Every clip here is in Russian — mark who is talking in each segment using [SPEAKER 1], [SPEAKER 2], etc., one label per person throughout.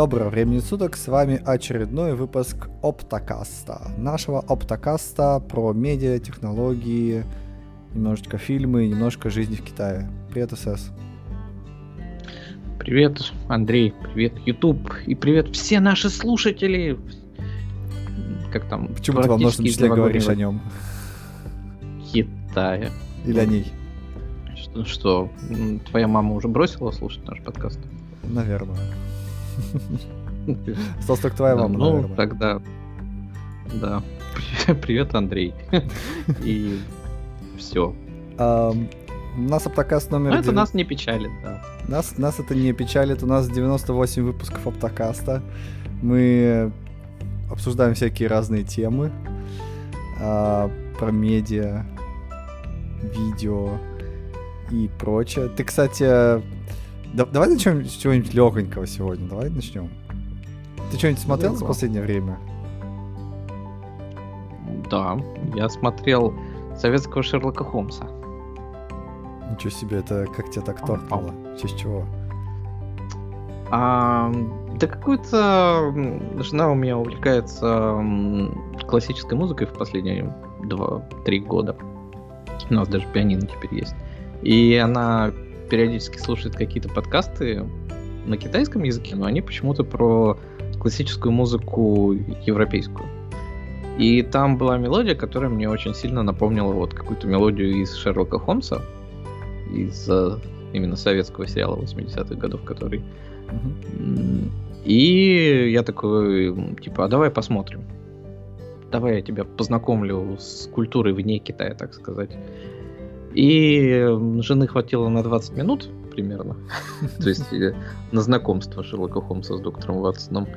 [SPEAKER 1] Доброго времени суток, с вами очередной выпуск Оптокаста. Нашего Оптокаста про медиа, технологии, немножечко фильмы, немножко жизни в Китае. Привет, СС.
[SPEAKER 2] Привет, Андрей, привет, YouTube, и привет все наши слушатели.
[SPEAKER 1] Как там? Почему ты во множественном числе говоришь о нем?
[SPEAKER 2] Китая.
[SPEAKER 1] Или о ней?
[SPEAKER 2] Что, что, твоя мама уже бросила слушать наш подкаст?
[SPEAKER 1] Наверное. Осталась только твоя мама,
[SPEAKER 2] Ну, тогда... Да. Привет, Андрей. И все.
[SPEAKER 1] У нас Оптокаст номер...
[SPEAKER 2] это нас не печалит, да.
[SPEAKER 1] Нас, нас это не печалит. У нас 98 выпусков Оптокаста. Мы обсуждаем всякие разные темы. А, про медиа, видео и прочее. Ты, кстати, да, давай начнем с чего-нибудь легонького сегодня. Давай начнем. Ты что-нибудь смотрел за последнее время?
[SPEAKER 2] Да, я смотрел советского Шерлока Холмса.
[SPEAKER 1] Ничего себе, это как тебя так торкнуло? В честь чего?
[SPEAKER 2] А, да какую-то жена у меня увлекается классической музыкой в последние 2-3 года. У нас даже пианино теперь есть. И она периодически слушает какие-то подкасты на китайском языке, но они почему-то про классическую музыку европейскую. И там была мелодия, которая мне очень сильно напомнила вот какую-то мелодию из Шерлока Холмса, из э, именно советского сериала 80-х годов, который... И я такой, типа, а давай посмотрим. Давай я тебя познакомлю с культурой вне Китая, так сказать. И жены хватило на 20 минут примерно. То есть э, на знакомство Шерлока Холмса с доктором Ватсоном.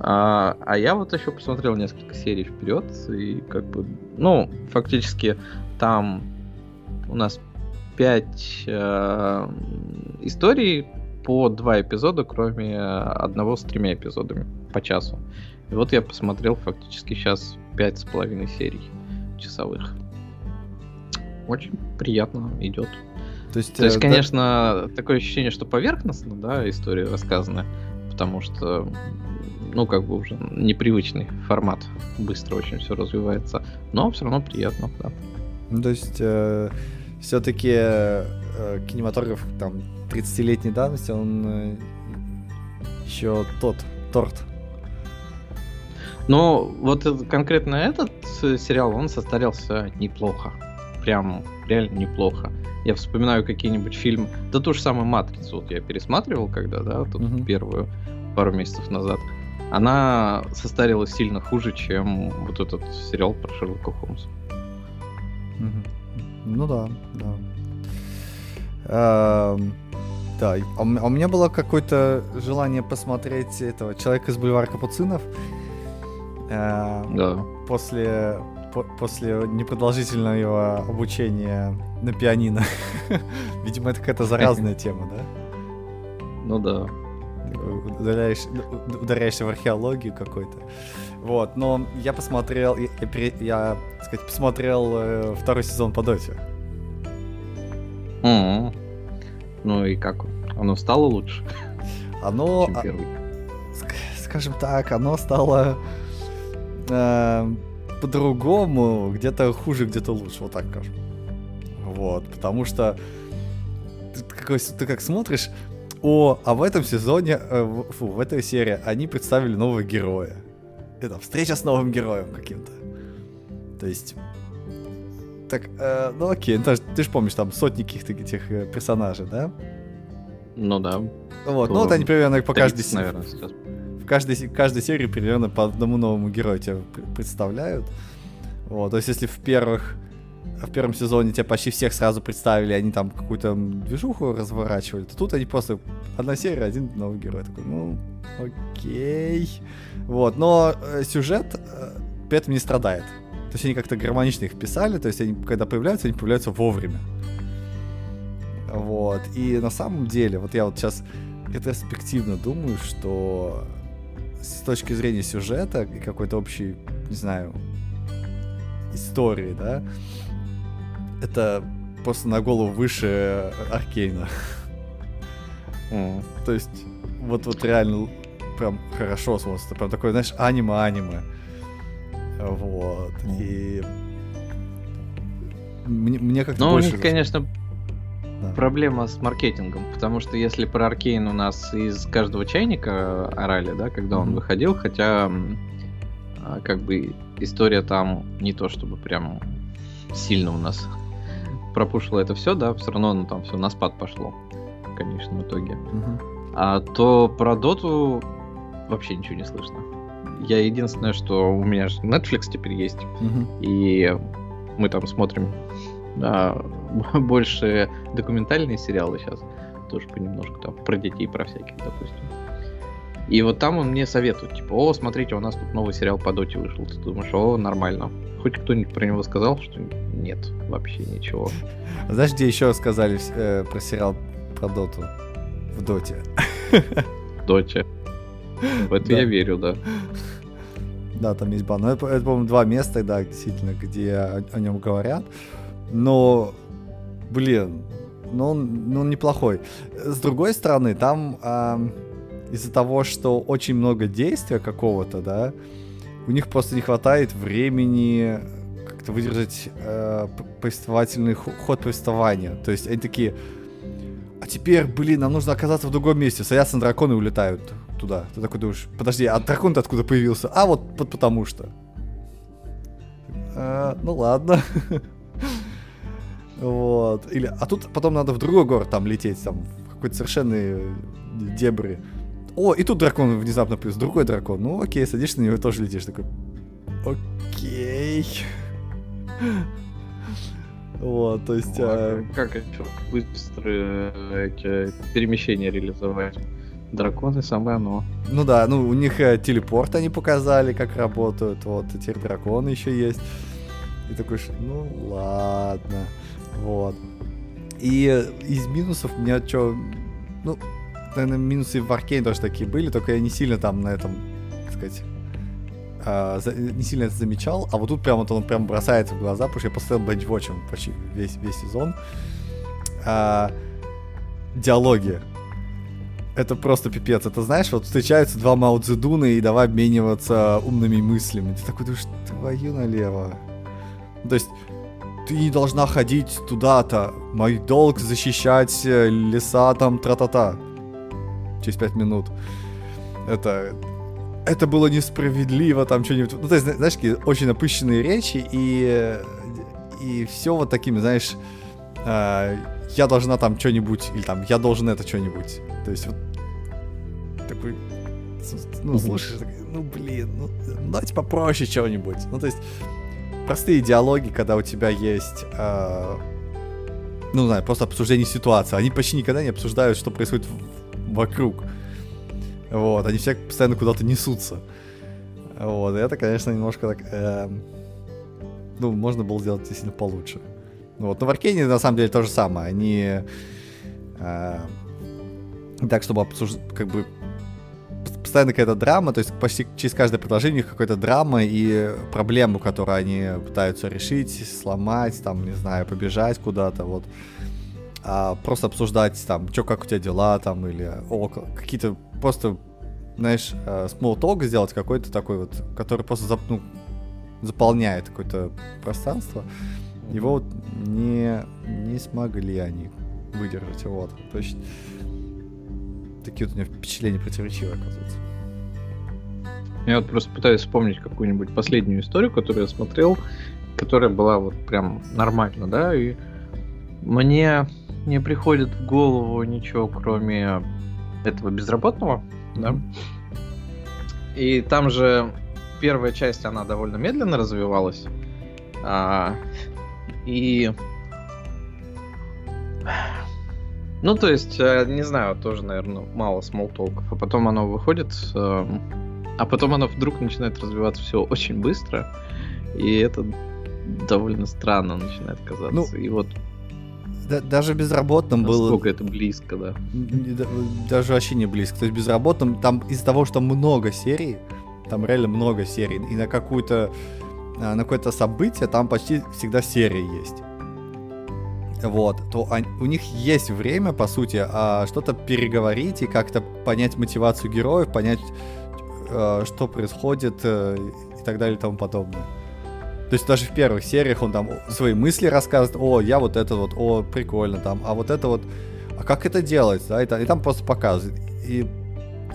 [SPEAKER 2] А, а я вот еще посмотрел несколько серий вперед, и как бы, ну, фактически там у нас пять э, историй по два эпизода, кроме одного с тремя эпизодами по часу. И вот я посмотрел фактически сейчас пять с половиной серий часовых очень приятно идет. То есть, То есть э, конечно, да... такое ощущение, что поверхностно, да, история рассказана, потому что, ну, как бы уже непривычный формат, быстро очень все развивается, но все равно приятно, да.
[SPEAKER 1] Ну, то есть, э, все-таки э, кинематограф там 30-летней давности, он э, еще тот, торт.
[SPEAKER 2] Но вот конкретно этот сериал, он состарелся неплохо прям реально неплохо. Я вспоминаю какие-нибудь фильмы, да ту же самую Матрицу, вот я пересматривал когда, да, тут mm-hmm. первую пару месяцев назад. Она состарилась сильно хуже, чем вот этот сериал про Шерлока Холмса.
[SPEAKER 1] Mm-hmm. Ну да, да. Эм, да, а, а у меня было какое-то желание посмотреть этого человека из бульвара Капуцинов. Э, да. После после непродолжительного обучения на пианино. Видимо, это какая-то заразная тема, да?
[SPEAKER 2] Ну да.
[SPEAKER 1] Ударяешь, ударяешься в археологию какой-то. Вот, но я посмотрел, я, я, я так сказать, посмотрел э, второй сезон по доте.
[SPEAKER 2] Mm-hmm. Ну и как? Оно стало лучше?
[SPEAKER 1] Оно, а, скажем так, оно стало э, по-другому, где-то хуже, где-то лучше, вот так скажем. Вот, потому что ты, какой, ты как смотришь, о, а в этом сезоне, э, фу, в этой серии они представили нового героя. Это встреча с новым героем каким-то. То есть, так, э, ну окей, ты, ты же помнишь, там сотни каких-то этих э, персонажей, да?
[SPEAKER 2] Ну да.
[SPEAKER 1] Вот, ну вот они примерно по каждой... наверное, сейчас каждой, каждой серии примерно по одному новому герою тебя представляют. Вот, то есть если в первых в первом сезоне тебя почти всех сразу представили, они там какую-то движуху разворачивали, то тут они просто одна серия, один новый герой. Такой, ну, окей. Вот, но э, сюжет э, при этом не страдает. То есть они как-то гармонично их писали, то есть они, когда появляются, они появляются вовремя. Вот, и на самом деле, вот я вот сейчас ретроспективно думаю, что с точки зрения сюжета и какой-то общей, не знаю, истории, да, это просто на голову выше Аркейна. Mm. То есть, вот, вот реально прям хорошо смотрится. Прям такой, знаешь, аниме-аниме. Вот. И мне, мне как-то
[SPEAKER 2] Ну, у
[SPEAKER 1] больше...
[SPEAKER 2] них, конечно,
[SPEAKER 1] Да.
[SPEAKER 2] проблема с маркетингом, потому что если про Аркейн у нас из каждого чайника орали, да, когда он
[SPEAKER 1] Мгм.
[SPEAKER 2] выходил, хотя а, как бы история там не то чтобы прям сильно у нас пропушила это все, да, все равно ну, там все на спад пошло в конечном итоге.
[SPEAKER 1] Мгм.
[SPEAKER 2] А то про Доту вообще ничего не слышно. Я единственное, что у меня же Netflix теперь есть,
[SPEAKER 1] Мгм.
[SPEAKER 2] и мы там смотрим а, больше документальные сериалы сейчас, тоже понемножку там про детей, про всяких, допустим. И вот там он мне советует, типа, о, смотрите, у нас тут новый сериал по доте вышел. Ты думаешь, о, нормально. Хоть кто-нибудь про него сказал, что нет, вообще ничего.
[SPEAKER 1] А Знаешь, где еще сказали э, про сериал про Доту? В Доте.
[SPEAKER 2] Доте. В это
[SPEAKER 1] Да.
[SPEAKER 2] я верю, да.
[SPEAKER 1] Да, там есть бан. Это, это, по-моему, два места, да, действительно, где о, о нем говорят. Но, блин, ну ну, неплохой. С другой стороны, там ам, из-за того, что очень много действия какого-то, да, у них просто не хватает времени как-то выдержать э, повествовательный хо- ход повествования. То есть они такие, а теперь, блин, нам нужно оказаться в другом месте. Садятся на драконы и улетают туда. Ты такой думаешь, подожди, а дракон-то откуда появился? А вот, потому что. «А, ну ладно. Вот. Или, а тут потом надо в другой город там лететь, там, в какой-то совершенные дебри. О, и тут дракон внезапно плюс, другой дракон. Ну окей, садишься на него и тоже летишь. Такой, окей. Вот, то есть... А,
[SPEAKER 2] как быстро э, эти перемещения реализовать? Драконы самое оно.
[SPEAKER 1] Ну да, ну у них э, телепорт они показали, как работают, вот, теперь драконы еще есть. И такой, ну ладно, вот. И э, из минусов у меня что, ну, наверное, минусы в Аркейн тоже такие были, только я не сильно там на этом, так сказать, за- не сильно это замечал, а вот тут прям вот он прям бросается в глаза, потому что я посмотрел бенчвотчем почти весь, весь сезон. А, диалоги. Это просто пипец. Это знаешь, вот встречаются два Мао Цзэдуна и давай обмениваться умными мыслями. Ты такой думаешь, твою налево. То есть, ты не должна ходить туда-то. Мой долг защищать э, леса там тра-та-та. Через пять минут. Это... Это было несправедливо, там что-нибудь... Ну, то есть, зна- знаешь, такие очень напыщенные речи, и... э, И все вот такими, знаешь... э, я должна там что-нибудь, или там, я должен это что-нибудь. То есть вот такой, ну, такой, ну, блин, ну, давайте попроще чего-нибудь. Ну, то есть простые диалоги, когда у тебя есть, э, ну, знаю, просто обсуждение ситуации. Они почти никогда не обсуждают, что происходит в- вокруг. Вот, они все постоянно куда-то несутся. Вот, это, конечно, немножко так, эм, ну, можно было сделать действительно получше. Вот, но в Аркейне на самом деле то же самое. Они э, так, чтобы обсуждать, как бы постоянно какая-то драма, то есть почти через каждое предложение у них какая-то драма и проблему, которую они пытаются решить, сломать, там, не знаю, побежать куда-то, вот. А просто обсуждать там, что, как у тебя дела, там, или о, какие-то просто, знаешь, э, small talk сделать какой-то такой вот, который просто зап- ну, заполняет какое-то пространство. Его вот не, не смогли они выдержать, вот. То есть такие вот у меня впечатления противоречивые, оказывается.
[SPEAKER 2] Я вот просто пытаюсь вспомнить какую-нибудь последнюю историю, которую я смотрел, которая была вот прям нормально, да, и мне не приходит в голову ничего, кроме этого безработного, да. И там же первая часть, она довольно медленно развивалась. А, и... Ну, то есть, э, не знаю, тоже, наверное, мало смолтолков. А потом оно выходит, эм, а потом оно вдруг начинает развиваться все очень быстро. И это довольно странно начинает казаться.
[SPEAKER 1] Ну,
[SPEAKER 2] и вот
[SPEAKER 1] Да- даже безработным было
[SPEAKER 2] насколько это близко, да-
[SPEAKER 1] даже вообще не близко. То есть безработным там из-за того, что много серий, там реально много серий, и на какую-то а, на какое-то событие там почти всегда серия есть. Вот, то они, у них есть время, по сути, а, что-то переговорить и как-то понять мотивацию героев, понять, а, что происходит а, и так далее и тому подобное. То есть даже в первых сериях он там свои мысли рассказывает, о, я вот это вот, о, прикольно там, а вот это вот, а как это делать, да, и, там, и там просто показывает. И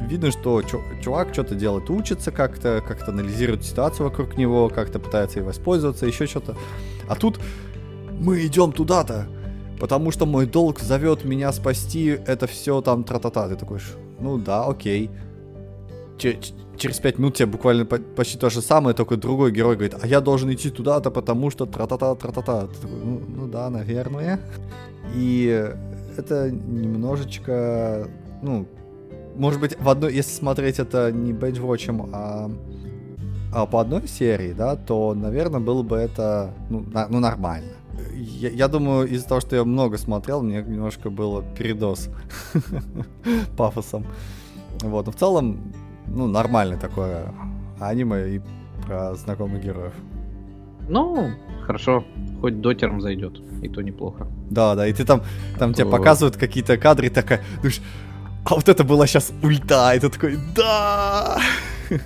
[SPEAKER 1] видно, что чувак что-то делает, учится как-то, как-то анализирует ситуацию вокруг него, как-то пытается ей воспользоваться, еще что-то. А тут мы идем туда-то, потому что мой долг зовет меня спасти, это все там тра-та-та. Ты такой, ну да, окей. Через пять минут тебе буквально почти то же самое, только другой герой говорит, а я должен идти туда-то, потому что тра-та-та, тра-та-та. Ты такой, ну, ну да, наверное. И это немножечко, ну, может быть, в одной, если смотреть это не бейджвотчем, а, а по одной серии, да, то, наверное, было бы это, ну, на, ну нормально я, я думаю, из-за того, что я много смотрел, мне немножко было передоз пафосом. Вот, но в целом, ну, нормальное такое аниме и про знакомых героев.
[SPEAKER 2] Ну, хорошо, хоть дотером зайдет, и то неплохо.
[SPEAKER 1] Да, да, и ты там, там тебе показывают какие-то кадры, и такая, думаешь, а вот это была сейчас ульта, и ты такой, да!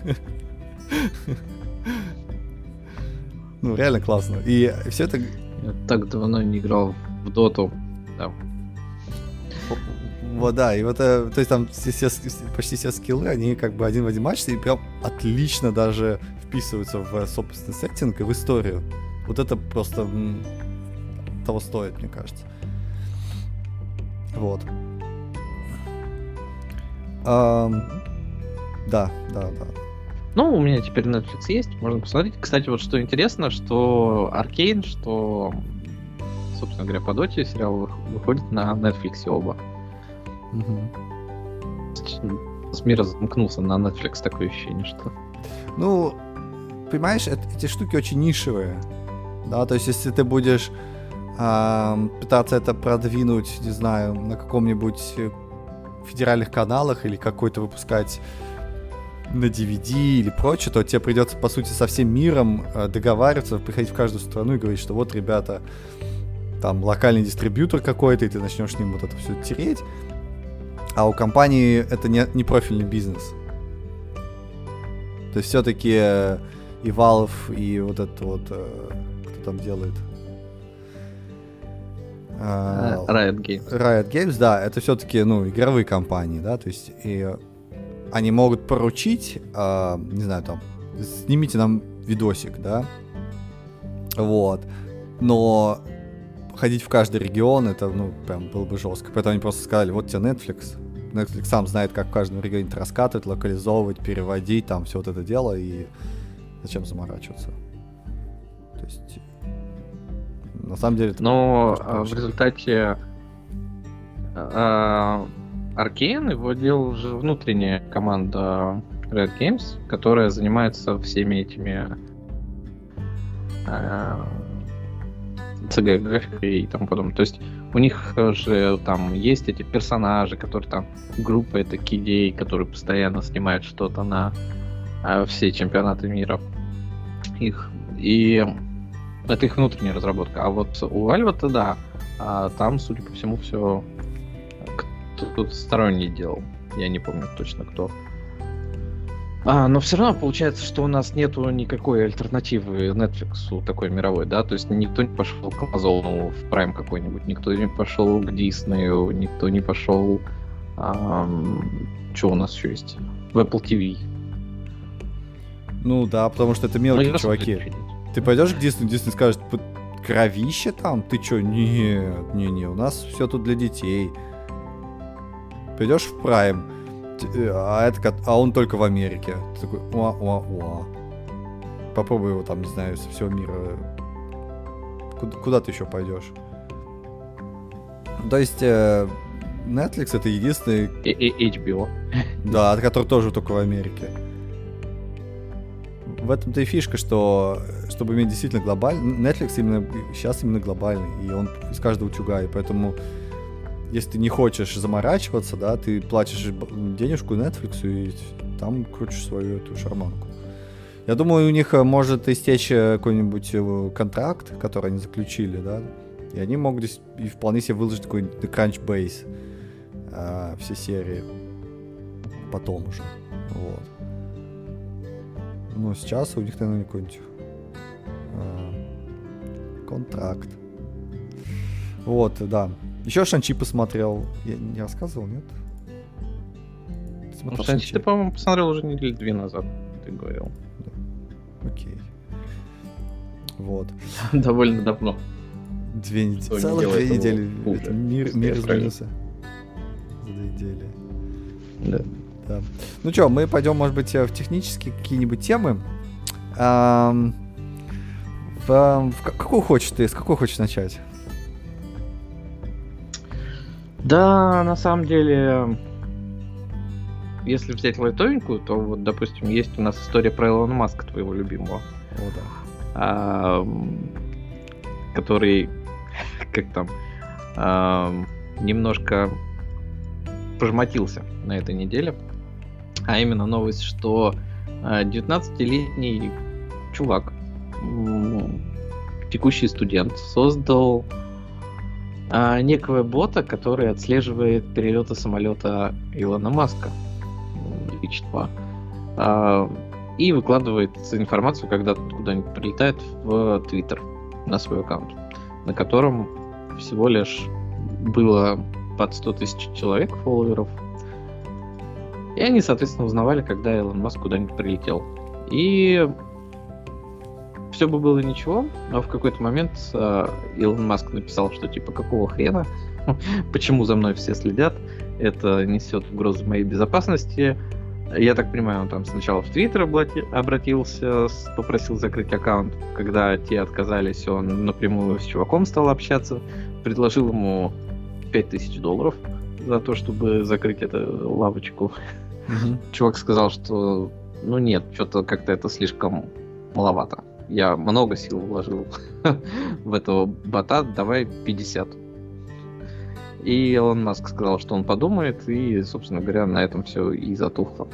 [SPEAKER 1] Ну, реально классно. И все это
[SPEAKER 2] я так давно не играл в доту. Да.
[SPEAKER 1] Вот, да, и вот, э, то есть там все, все, почти все скиллы, они как бы один в один матч, и прям отлично даже вписываются в собственный сеттинг и в историю. Вот это просто того стоит, мне кажется. Вот. Um, да, да, да.
[SPEAKER 2] Ну, у меня теперь Netflix есть, можно посмотреть. Кстати, вот что интересно, что Аркейн, что, собственно говоря, по Доте сериал выходит на Netflix оба. Угу. С мира замкнулся на Netflix, такое ощущение, что...
[SPEAKER 1] Ну, понимаешь, это, эти штуки очень нишевые. Да, то есть если ты будешь э, пытаться это продвинуть, не знаю, на каком-нибудь федеральных каналах или какой-то выпускать на DVD или прочее, то тебе придется, по сути, со всем миром э, договариваться, приходить в каждую страну и говорить, что вот, ребята, там локальный дистрибьютор какой-то, и ты начнешь с ним вот это все тереть. А у компании это не, не профильный бизнес. То есть все-таки э, и Valve, и вот это вот, э, кто там делает?
[SPEAKER 2] Riot Games.
[SPEAKER 1] Riot Games, да, это все-таки, ну, игровые компании, да, то есть и они могут поручить, э, не знаю, там, снимите нам видосик, да, вот, но ходить в каждый регион, это, ну, прям было бы жестко. Поэтому они просто сказали, вот тебе Netflix, Netflix сам знает, как в каждом регионе это раскатывать, локализовывать, переводить, там, все вот это дело, и зачем заморачиваться? То есть, на самом деле...
[SPEAKER 2] Но а, в результате а, Arkane его делал уже внутренняя команда Red Games, которая занимается всеми этими э, CG графикой и тому подобное. То есть у них же там есть эти персонажи, которые там группа это кидей, которые постоянно снимают что-то на э, все чемпионаты мира их. И это их внутренняя разработка. А вот у Valve-то да, а там, судя по всему, все тут сторонний делал. Я не помню точно кто. А, но все равно получается, что у нас нету никакой альтернативы Netflix такой мировой, да, то есть никто не пошел к Amazon в Prime какой-нибудь, никто не пошел к Disney, никто не пошел... Эм, что у нас еще есть? В Apple TV.
[SPEAKER 1] Ну да, потому что это мелкие ну, чуваки. Ты пойдешь к Disney, Disney скажет, кровище там? Ты чё? Нет, не, не, у нас все тут для детей придешь в Prime, э, а, это, а он только в Америке. Ты такой, уа, уа, уа. Попробуй его там, не знаю, со всего мира. Куда, куда ты еще пойдешь? То есть э, Netflix это единственный...
[SPEAKER 2] И, HBO.
[SPEAKER 1] Да, который тоже только в Америке. В этом-то и фишка, что чтобы иметь действительно глобальный... Netflix именно сейчас именно глобальный, и он из каждого утюга, и поэтому если ты не хочешь заморачиваться, да, ты платишь денежку Netflix и там крутишь свою эту шарманку. Я думаю, у них э, может истечь э, какой-нибудь э, контракт, который они заключили, да, И они могут здесь и вполне себе выложить какой-нибудь Crunchbase а, все серии потом уже. Вот. Но сейчас у них, наверное, какой-нибудь а, контракт. Вот, да. Еще Шанчи посмотрел. Я не рассказывал, нет?
[SPEAKER 2] Смотрел ну, Шанчи ты, по-моему, посмотрел уже недели две назад, ты говорил.
[SPEAKER 1] Да. Окей. Вот.
[SPEAKER 2] Довольно давно.
[SPEAKER 1] Две недели. Целых две недели. Хуже. Мир, мир изменился. За две недели. Да. да. Ну что, мы пойдем, может быть, в технические какие-нибудь темы. Эм, в, в, какую хочешь ты, с какой хочешь начать?
[SPEAKER 2] Да, на самом деле, если взять лайтовенькую, то вот, допустим, есть у нас история про Илона Маска, твоего любимого. О, да. А, который, как там, а, немножко пожмотился на этой неделе. А именно новость, что 19-летний а, чувак, текущий студент, создал а, некого бота, который отслеживает перелеты самолета Илона Маска X2 а, и выкладывает информацию, когда куда-нибудь прилетает в Твиттер на свой аккаунт, на котором всего лишь было под 100 тысяч человек фолловеров. И они, соответственно, узнавали, когда Илон Маск куда-нибудь прилетел. И все бы было ничего, но в какой-то момент э, Илон Маск написал, что типа какого хрена, почему за мной все следят, это несет угрозу моей безопасности. Я так понимаю, он там сначала в Твиттер обратился, попросил закрыть аккаунт. Когда те отказались, он напрямую с чуваком стал общаться, предложил ему 5000 долларов за то, чтобы закрыть эту лавочку. Mm-hmm. Чувак сказал, что ну нет, что-то как-то это слишком маловато я много сил вложил в этого бота, давай 50. И Илон Маск сказал, что он подумает, и, собственно говоря, на этом все и затухло.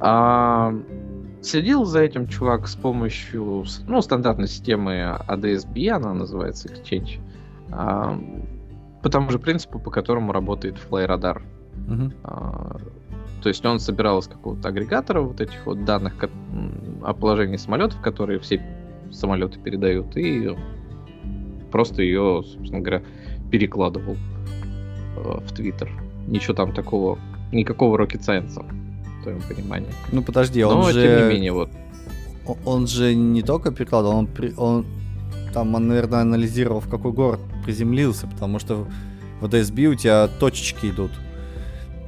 [SPEAKER 2] А, следил за этим чувак с помощью ну, стандартной системы ADSB, она называется Exchange, а, по тому же принципу, по которому работает FlyRadar. Uh-huh. А, то есть он собирал из какого-то агрегатора вот этих вот данных о положении самолетов, которые все самолеты передают, и просто ее, собственно говоря, перекладывал э, в Твиттер. Ничего там такого, никакого rocket science, в твоем понимании.
[SPEAKER 1] Ну подожди, он
[SPEAKER 2] Но,
[SPEAKER 1] же...
[SPEAKER 2] тем не менее, вот.
[SPEAKER 1] Он же не только перекладывал, он, он там, он, наверное, анализировал, в какой город приземлился, потому что в DSB у тебя точечки идут.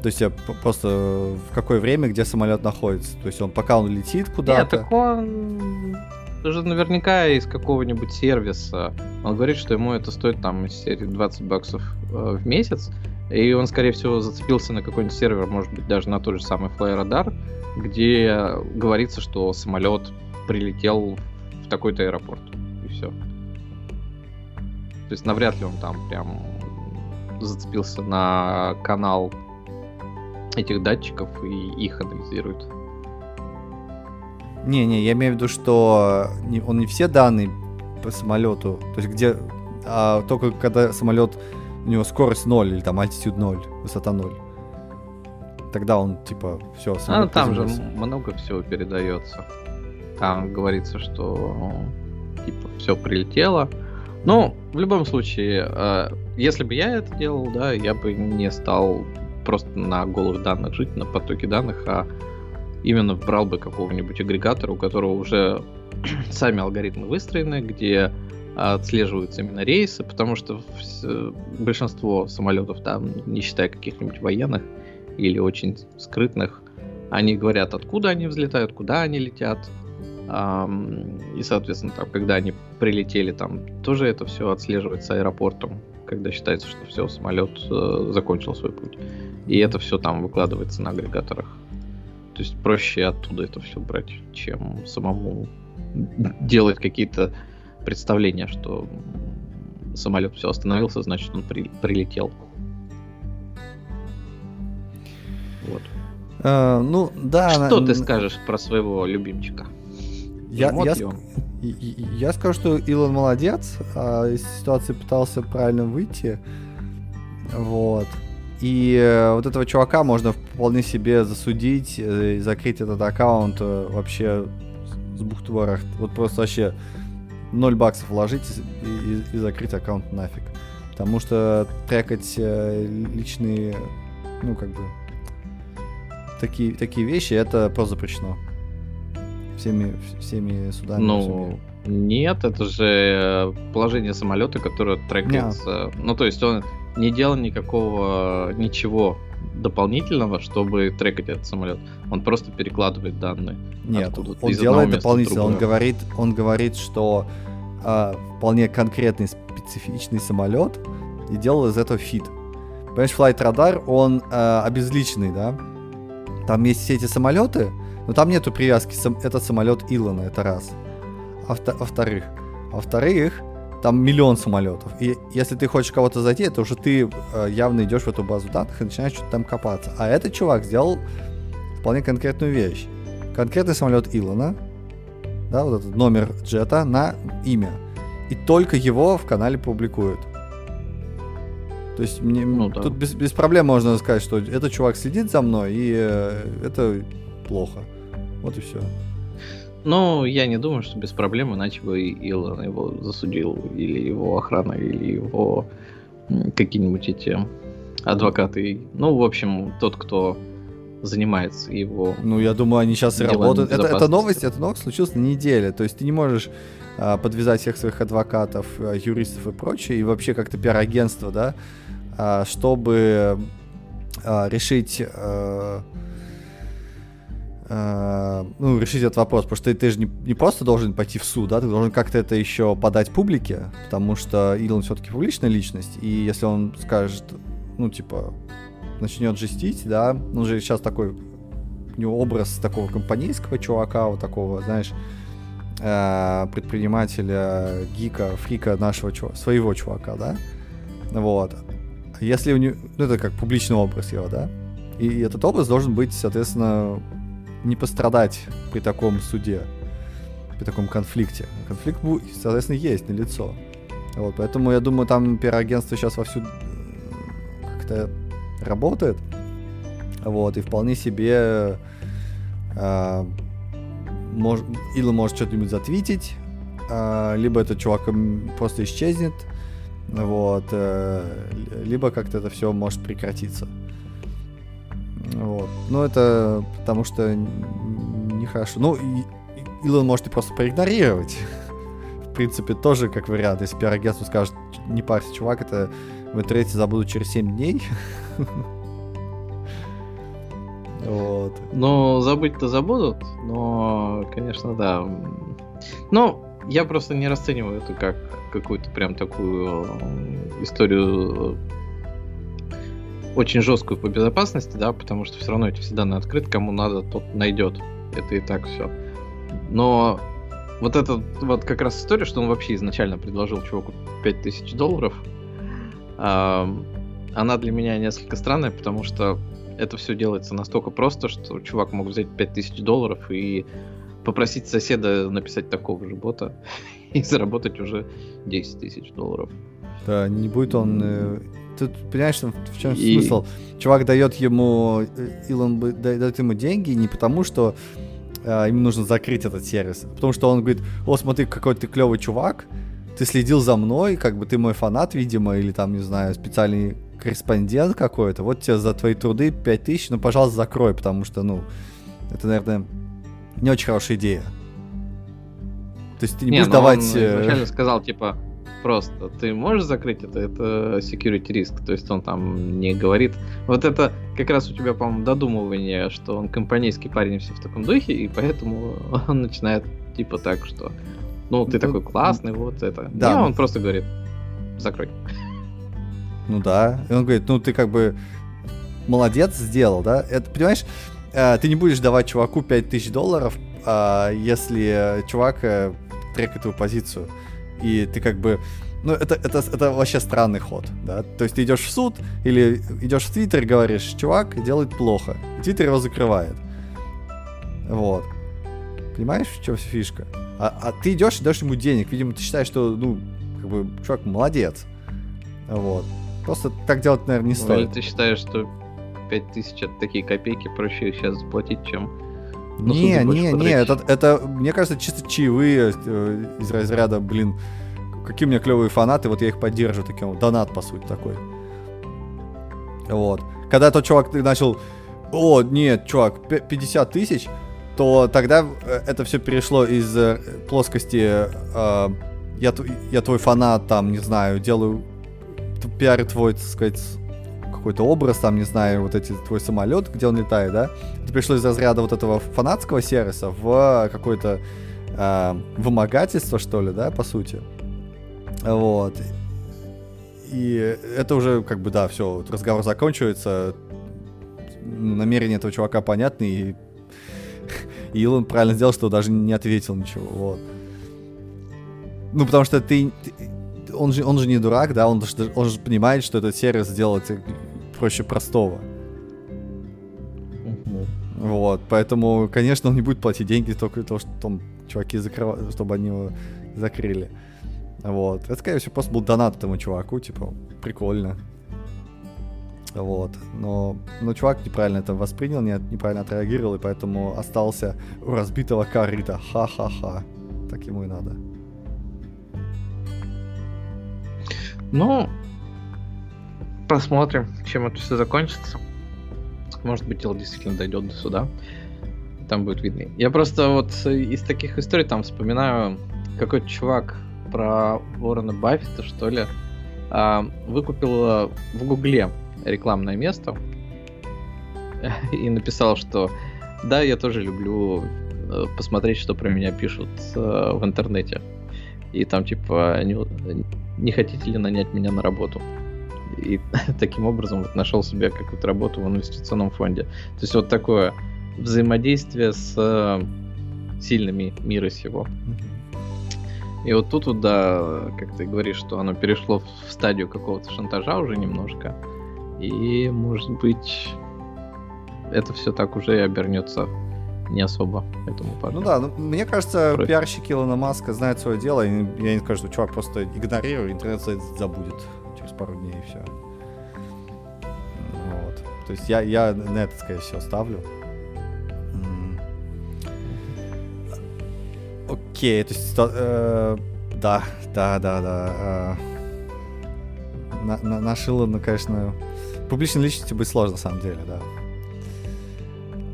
[SPEAKER 1] То есть я просто в какое время, где самолет находится. То есть он пока он летит куда-то. Нет,
[SPEAKER 2] так он же наверняка из какого-нибудь сервиса. Он говорит, что ему это стоит там из серии 20 баксов э, в месяц. И он, скорее всего, зацепился на какой-нибудь сервер, может быть, даже на тот же самый FlyRadar, где говорится, что самолет прилетел в такой-то аэропорт. И все. То есть навряд ли он там прям зацепился на канал этих датчиков и их анализирует.
[SPEAKER 1] Не-не, я имею в виду, что он не все данные по самолету, то есть где, а только когда самолет, у него скорость 0 или там альтитюд 0, высота 0. Тогда он типа все.
[SPEAKER 2] А там же много всего передается. Там говорится, что типа все прилетело. Ну, в любом случае, э, если бы я это делал, да, я бы не стал просто на голых данных жить, на потоке данных, а именно брал бы какого-нибудь агрегатора, у которого уже сами алгоритмы выстроены, где отслеживаются именно рейсы, потому что большинство самолетов, там, не считая каких-нибудь военных или очень скрытных, они говорят, откуда они взлетают, куда они летят, и, соответственно, там, когда они прилетели, там тоже это все отслеживается аэропортом, когда считается, что все, самолет э, закончил свой путь. И это все там выкладывается на агрегаторах. То есть проще оттуда это все брать, чем самому делать какие-то представления, что самолет все остановился, значит он при, прилетел.
[SPEAKER 1] Вот. А, ну, да.
[SPEAKER 2] Что на... ты скажешь про своего любимчика?
[SPEAKER 1] Я, я, я скажу, что Илон молодец, а из ситуации пытался правильно выйти. Вот. И э, вот этого чувака можно вполне себе засудить э, и закрыть этот аккаунт э, вообще с бухты Вот просто вообще 0 баксов вложить и, и, и закрыть аккаунт нафиг. Потому что трекать личные, ну как бы, такие, такие вещи, это просто запрещено. Всеми, всеми судами.
[SPEAKER 2] Ну, нет, это же положение самолета, которое трекается. Yeah. Ну, то есть он не делал никакого ничего дополнительного, чтобы трекать этот самолет. Он просто перекладывает данные.
[SPEAKER 1] Нет, он делает дополнительно. Он говорит, он говорит, что э, вполне конкретный специфичный самолет и делал из этого фит. Понимаешь, Flight Radar, он э, обезличенный, да? Там есть все эти самолеты, но там нету привязки. Этот самолет Илона, это раз. А во-вторых, во-вторых, там миллион самолетов. И если ты хочешь кого-то зайти, это уже ты э, явно идешь в эту базу данных и начинаешь что-то там копаться. А этот чувак сделал вполне конкретную вещь. Конкретный самолет Илона, да, вот этот номер джета на имя. И только его в канале публикуют. То есть мне ну, да. тут без, без проблем можно сказать, что этот чувак следит за мной, и э, это плохо. Вот и все.
[SPEAKER 2] Ну, я не думаю, что без проблем, иначе бы Илон его засудил, или его охрана, или его какие-нибудь эти адвокаты. Ну, в общем, тот, кто занимается его.
[SPEAKER 1] Ну, я думаю, они сейчас и работают. Это, это новость, это новость случилась на неделе. То есть ты не можешь а, подвязать всех своих адвокатов, а, юристов и прочее, и вообще как-то пиар-агентство, да, а, чтобы а, решить а, ну, решить этот вопрос, потому что ты, ты же не, не просто должен пойти в суд, да, ты должен как-то это еще подать публике, потому что Илон все-таки публичная личность, и если он скажет, ну, типа, начнет жестить, да, он же сейчас такой, у него образ такого компанейского чувака, вот такого, знаешь, э, предпринимателя, гика, фрика нашего чувака, своего чувака, да, вот. Если у него, ну, это как публичный образ его, да, и этот образ должен быть, соответственно, не пострадать при таком суде, при таком конфликте. Конфликт, соответственно, есть на лицо. Вот, поэтому я думаю, там пиар-агентство сейчас вовсю как-то работает. Вот, и вполне себе э, мож, Илон может что-нибудь затвитить, э, либо этот чувак просто исчезнет, вот, э, либо как-то это все может прекратиться. Вот. Ну, это потому что нехорошо. Ну, и, Илон может и просто проигнорировать. В принципе, тоже как вариант. Если пиар-агентство скажет, не парься, чувак, это в интернете забуду через 7 дней.
[SPEAKER 2] Вот. Ну, забыть-то забудут, но, конечно, да. Ну, я просто не расцениваю это как какую-то прям такую историю очень жесткую по безопасности, да, потому что все равно эти все данные открыты, кому надо, тот найдет. Это и так все. Но вот это вот как раз история, что он вообще изначально предложил чуваку 5000 долларов, э, она для меня несколько странная, потому что это все делается настолько просто, что чувак мог взять 5000 долларов и попросить соседа написать такого же бота и заработать уже 10 тысяч долларов.
[SPEAKER 1] Да, не будет он э, тут понимаешь, в чем и... смысл? Чувак дает ему, э, Илон дает ему деньги не потому, что э, ему нужно закрыть этот сервис, а потому что он говорит, о, смотри, какой ты клевый чувак, ты следил за мной, как бы ты мой фанат, видимо, или там, не знаю, специальный корреспондент какой-то, вот тебе за твои труды 5000, ну, пожалуйста, закрой, потому что, ну, это, наверное, не очень хорошая идея. То есть ты не, не будешь ну давать... Он
[SPEAKER 2] э, изначально сказал, типа, просто. Ты можешь закрыть это? Это security риск. То есть он там не говорит. Вот это как раз у тебя, по-моему, додумывание, что он компанейский парень все в таком духе, и поэтому он начинает типа так, что ну, ты ну, такой классный, вот это. Да. Не, он просто говорит, закрой.
[SPEAKER 1] Ну да. И он говорит, ну ты как бы молодец сделал, да? Это, понимаешь, э, ты не будешь давать чуваку 5000 долларов, а, если чувак э, трекает твою позицию и ты как бы ну, это, это, это вообще странный ход, да. То есть ты идешь в суд или идешь в Твиттер и говоришь, чувак делает и Твиттер его закрывает. Вот. Понимаешь, в чем фишка? А, а ты идешь и даешь ему денег. Видимо, ты считаешь, что, ну, как бы, чувак, молодец. Вот. Просто так делать, наверное, не
[SPEAKER 2] Ну,
[SPEAKER 1] стоит.
[SPEAKER 2] Или ты считаешь, что 5000 это такие копейки, проще их сейчас заплатить, чем... ну,
[SPEAKER 1] не, не, не, это, это, мне кажется, чисто чаевые э, из разряда, блин, какие у меня клевые фанаты, вот я их поддерживаю, таким вот, донат, по сути, такой. Вот. Когда тот чувак начал, о, нет, чувак, пя- 50 тысяч, то тогда э, это все перешло из э, плоскости э, я, я твой фанат, там, не знаю, делаю, пиарю твой, так сказать, какой-то образ, там, не знаю, вот эти твой самолет, где он летает, да? Это пришло из разряда вот этого фанатского сервиса в какое-то э, вымогательство, что ли, да, по сути. Вот. И это уже, как бы, да, все, разговор заканчивается. Намерения этого чувака понятны, и, и Илон правильно сделал, что даже не ответил ничего, вот. Ну, потому что ты, ты- он, же, он же не дурак, да, он, он же понимает, что этот сервис сделать проще простого. Вот, поэтому, конечно, он не будет платить деньги только для того, что там чуваки закрывают, чтобы они его закрыли. Вот. Это, скорее всего, просто был донат этому чуваку, типа, прикольно. Вот. Но, но чувак неправильно это воспринял, не, неправильно отреагировал, и поэтому остался у разбитого корыта. Ха-ха-ха. Так ему и надо.
[SPEAKER 2] Ну, посмотрим, чем это все закончится. Может быть, дело действительно дойдет до суда. Там будет видно. Я просто вот из таких историй там вспоминаю какой-то чувак про Уоррена Баффета, что ли, а, выкупил а, в Гугле рекламное место и написал, что да, я тоже люблю э, посмотреть, что про меня пишут э, в интернете. И там типа не, не хотите ли нанять меня на работу? И таким образом вот нашел себе какую-то работу в инвестиционном фонде. То есть вот такое взаимодействие с э, сильными мира сего. И вот тут вот, да, как ты говоришь, что оно перешло в стадию какого-то шантажа уже немножко. И, может быть, это все так уже и обернется не особо этому парню.
[SPEAKER 1] Ну да, ну, мне кажется,
[SPEAKER 2] Против.
[SPEAKER 1] пиарщики Илона Маска знают свое дело, и я не скажу, что чувак просто игнорирует, интернет забудет через пару дней и все. Вот. То есть я, я на это, скорее всего, ставлю. Окей, то есть, э, да, да, да, да. э, на, на, наш Илон, ну, конечно, публичной личностью быть сложно, на самом деле, да.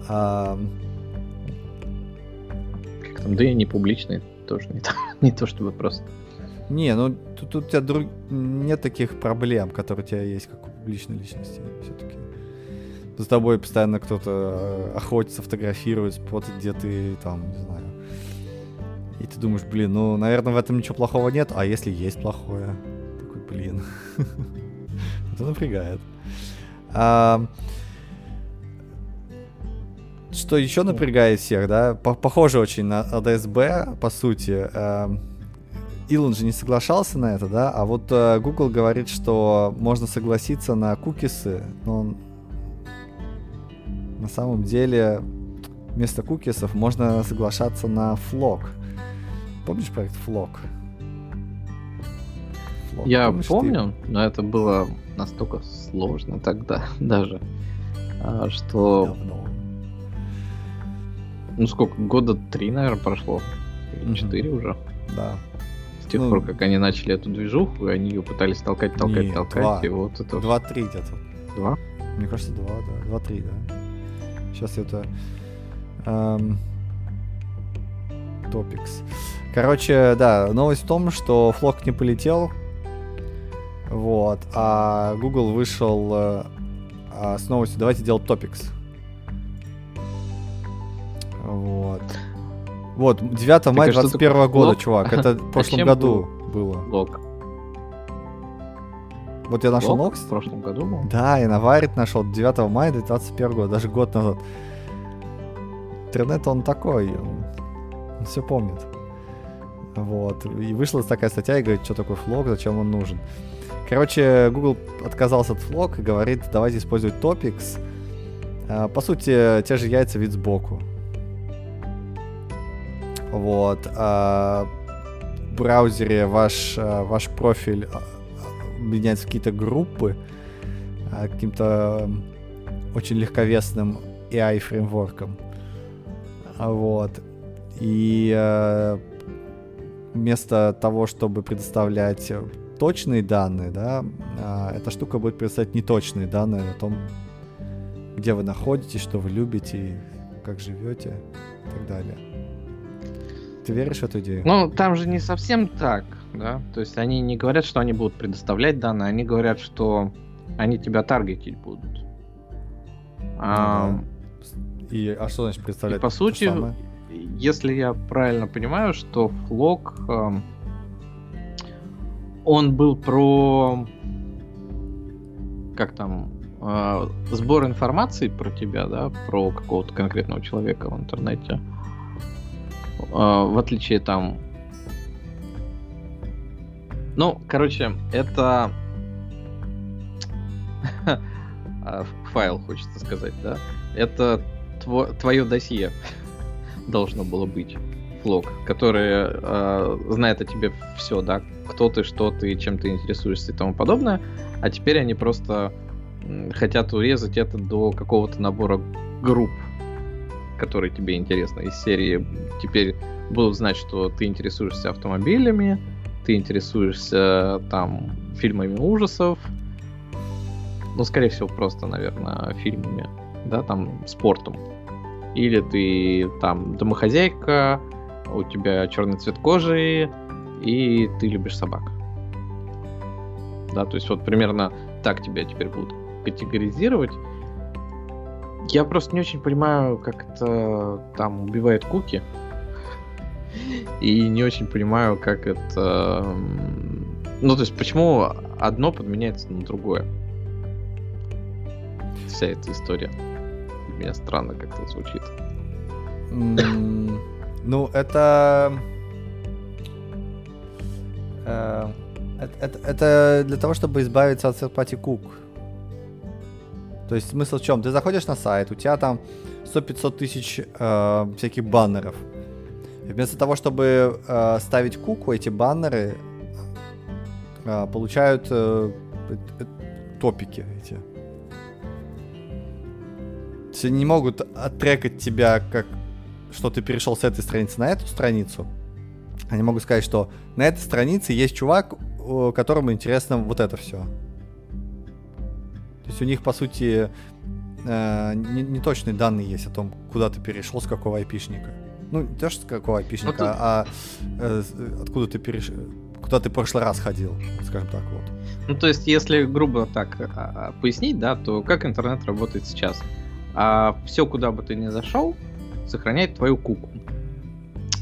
[SPEAKER 1] А,
[SPEAKER 2] Как там, да и не публичный тоже не не то чтобы просто.
[SPEAKER 1] Не, ну тут, тут у тебя друг... нет таких проблем, которые у тебя есть, как у публичной личности все-таки. За тобой постоянно кто-то э, охотится, фотографирует, смотрит, где ты там, не знаю. И ты думаешь, блин, ну, наверное, в этом ничего плохого нет, а если есть плохое? Такой, блин. Это напрягает. Что еще напрягает всех, да? По- Похоже очень на АДСБ, по сути. Илон же не соглашался на это, да? А вот э, Google говорит, что можно согласиться на кукисы, но он- на самом деле вместо кукисов можно соглашаться на флог. Помнишь проект? Флог,
[SPEAKER 2] Я
[SPEAKER 1] помнишь ты?
[SPEAKER 2] помню, но это было настолько сложно тогда даже, а, что,
[SPEAKER 1] Давно.
[SPEAKER 2] ну сколько, года три, наверное, прошло, или четыре уже.
[SPEAKER 1] Да.
[SPEAKER 2] С тех
[SPEAKER 1] Ну,
[SPEAKER 2] пор, как они начали эту движуху, и они ее пытались толкать, толкать,
[SPEAKER 1] Нет,
[SPEAKER 2] толкать,
[SPEAKER 1] два.
[SPEAKER 2] и вот это
[SPEAKER 1] Два-три где-то.
[SPEAKER 2] два.
[SPEAKER 1] Мне кажется, два, да. Два-три, да. Сейчас это... эм, Топикс. Короче, да, новость в том, что флок не полетел. Вот. А Google вышел э, а, с новостью, давайте делать топикс. Вот. Вот, 9 мая
[SPEAKER 2] а что
[SPEAKER 1] 21
[SPEAKER 2] такое
[SPEAKER 1] года,
[SPEAKER 2] флог?
[SPEAKER 1] чувак. Это в прошлом году было.
[SPEAKER 2] Лог.
[SPEAKER 1] Вот я нашел
[SPEAKER 2] Лог в прошлом году был?
[SPEAKER 1] Да, я на Варит нашел 9 мая 2021 года, даже год назад. Интернет, он такой, он, все помнит. Вот. И вышла такая статья и говорит, что такое флог, зачем он нужен. Короче, Google отказался от флог и говорит, давайте использовать Topics. А, По сути, те же яйца вид сбоку. Вот. А в браузере ваш, а, ваш профиль а, меняется в какие-то группы каким-то очень легковесным AI-фреймворком. Вот. И вместо того, чтобы предоставлять точные данные, да, эта штука будет предоставлять неточные данные о том, где вы находитесь, что вы любите, как живете и так далее. Ты веришь в эту идею?
[SPEAKER 2] Ну, там же не совсем так, да. То есть они не говорят, что они будут предоставлять данные, они говорят, что они тебя таргетить будут.
[SPEAKER 1] А. И, а что значит представлять?
[SPEAKER 2] И, по сути, если я правильно понимаю, что флог, э, он был про как там э, сбор информации про тебя, да, про какого-то конкретного человека в интернете. Э, в отличие там, ну, короче, это файл, хочется сказать, да. Это тво- твое досье должно было быть. Флог, который э, знает о тебе все, да, кто ты, что ты, чем ты интересуешься и тому подобное. А теперь они просто хотят урезать это до какого-то набора групп, которые тебе интересны. Из серии теперь будут знать, что ты интересуешься автомобилями, ты интересуешься там фильмами ужасов, ну, скорее всего, просто, наверное, фильмами, да, там, спортом. Или ты там домохозяйка, у тебя черный цвет кожи, и ты любишь собак. Да, то есть вот примерно так тебя теперь будут категоризировать. Я просто не очень понимаю, как это там убивает куки. И не очень понимаю, как это... Ну, то есть, почему одно подменяется на другое. Вся эта история меня странно как-то звучит.
[SPEAKER 1] Ну, это... Э, это, это для того, чтобы избавиться от third кук. То есть смысл в чем? Ты заходишь на сайт, у тебя там 100-500 тысяч э, всяких баннеров. И вместо того, чтобы э, ставить куку, эти баннеры э, получают э, э, топики эти они не могут оттрекать тебя, как что ты перешел с этой страницы на эту страницу. Они могут сказать, что на этой странице есть чувак, которому интересно вот это все. То есть у них, по сути, э, не, не точные данные есть о том, куда ты перешел, с какого айпишника. Ну, не то, что с какого айпишника, тут... а э, откуда ты перешел, куда ты в прошлый раз ходил, скажем так, вот.
[SPEAKER 2] Ну, то есть, если грубо так а, а, пояснить, да, то как интернет работает сейчас? а все, куда бы ты ни зашел, сохраняет твою куку.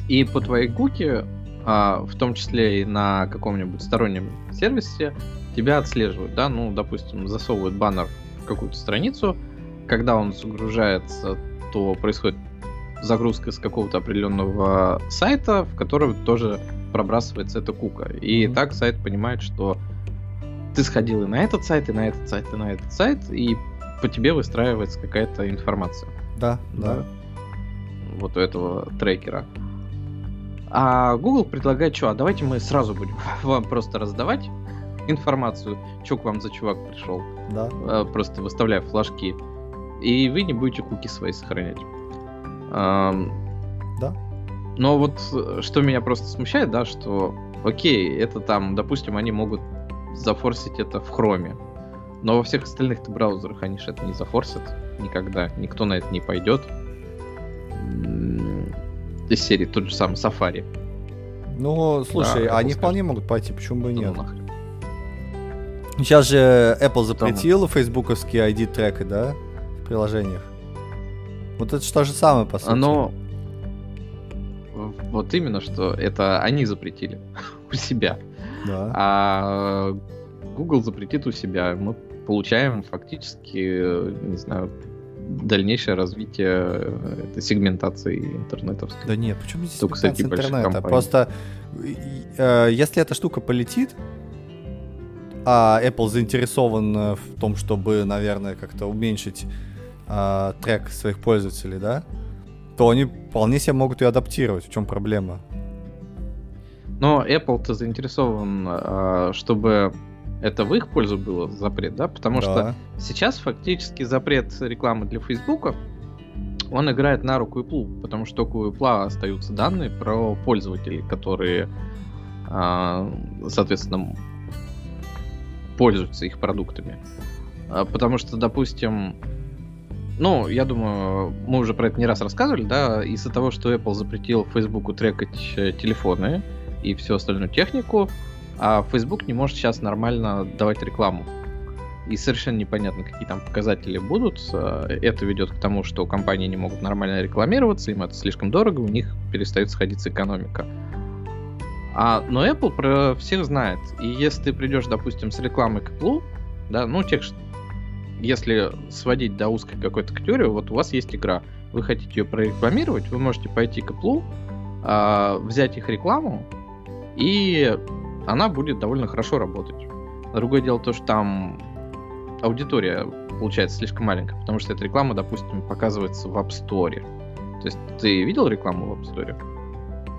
[SPEAKER 2] И по твоей куке, а, в том числе и на каком-нибудь стороннем сервисе, тебя отслеживают, да, ну, допустим, засовывают баннер в какую-то страницу, когда он загружается, то происходит загрузка с какого-то определенного сайта, в который тоже пробрасывается эта кука. И mm-hmm. так сайт понимает, что ты сходил и на этот сайт, и на этот сайт, и на этот сайт, и по тебе выстраивается какая-то информация.
[SPEAKER 1] Да, да. да.
[SPEAKER 2] Вот у этого трекера. А Google предлагает, что, а давайте мы сразу будем вам просто раздавать информацию, что к вам за чувак пришел.
[SPEAKER 1] Да.
[SPEAKER 2] Э, просто выставляя флажки. И вы не будете куки свои сохранять. Да. Но вот э, что меня просто смущает, да, что окей, это там, допустим, они могут зафорсить это в хроме. Но во всех остальных браузерах они же это не зафорсят никогда. Никто на это не пойдет. Из серии тот же самый Safari.
[SPEAKER 1] Ну, слушай, да, они скажет. вполне могут пойти, почему бы и нет? Ну, Сейчас же Apple запретил Тому. фейсбуковские ID-треки, да, в приложениях. Вот это что же самое, по сути.
[SPEAKER 2] Оно... Вот именно, что это они запретили у себя. Да. А Google запретит у себя. Мы получаем фактически, не знаю, дальнейшее развитие этой сегментации интернетовской.
[SPEAKER 1] Да нет, почему здесь Только сегментация интернета? Компаний. Просто э, если эта штука полетит, а Apple заинтересован в том, чтобы, наверное, как-то уменьшить э, трек своих пользователей, да, то они вполне себе могут ее адаптировать. В чем проблема?
[SPEAKER 2] Но Apple-то заинтересован, а, чтобы это в их пользу было запрет, да? Потому да. что сейчас фактически запрет рекламы для Фейсбука, он играет на руку Apple, потому что у Apple остаются данные про пользователей, которые, а, соответственно, пользуются их продуктами. А, потому что, допустим, ну, я думаю, мы уже про это не раз рассказывали, да, из-за того, что Apple запретил Фейсбуку трекать э, телефоны и всю остальную технику, а Facebook не может сейчас нормально давать рекламу. И совершенно непонятно, какие там показатели будут. Э, это ведет к тому, что компании не могут нормально рекламироваться, им это слишком дорого, у них перестает сходиться экономика. А, но Apple про всех знает. И если ты придешь, допустим, с рекламой к Apple, да, ну, тех, если сводить до узкой какой-то категории, вот у вас есть игра, вы хотите ее прорекламировать, вы можете пойти к Apple, э, взять их рекламу, и она будет довольно хорошо работать. Другое дело то, что там аудитория получается слишком маленькая, потому что эта реклама, допустим, показывается в App Store. То есть ты видел рекламу в App Store?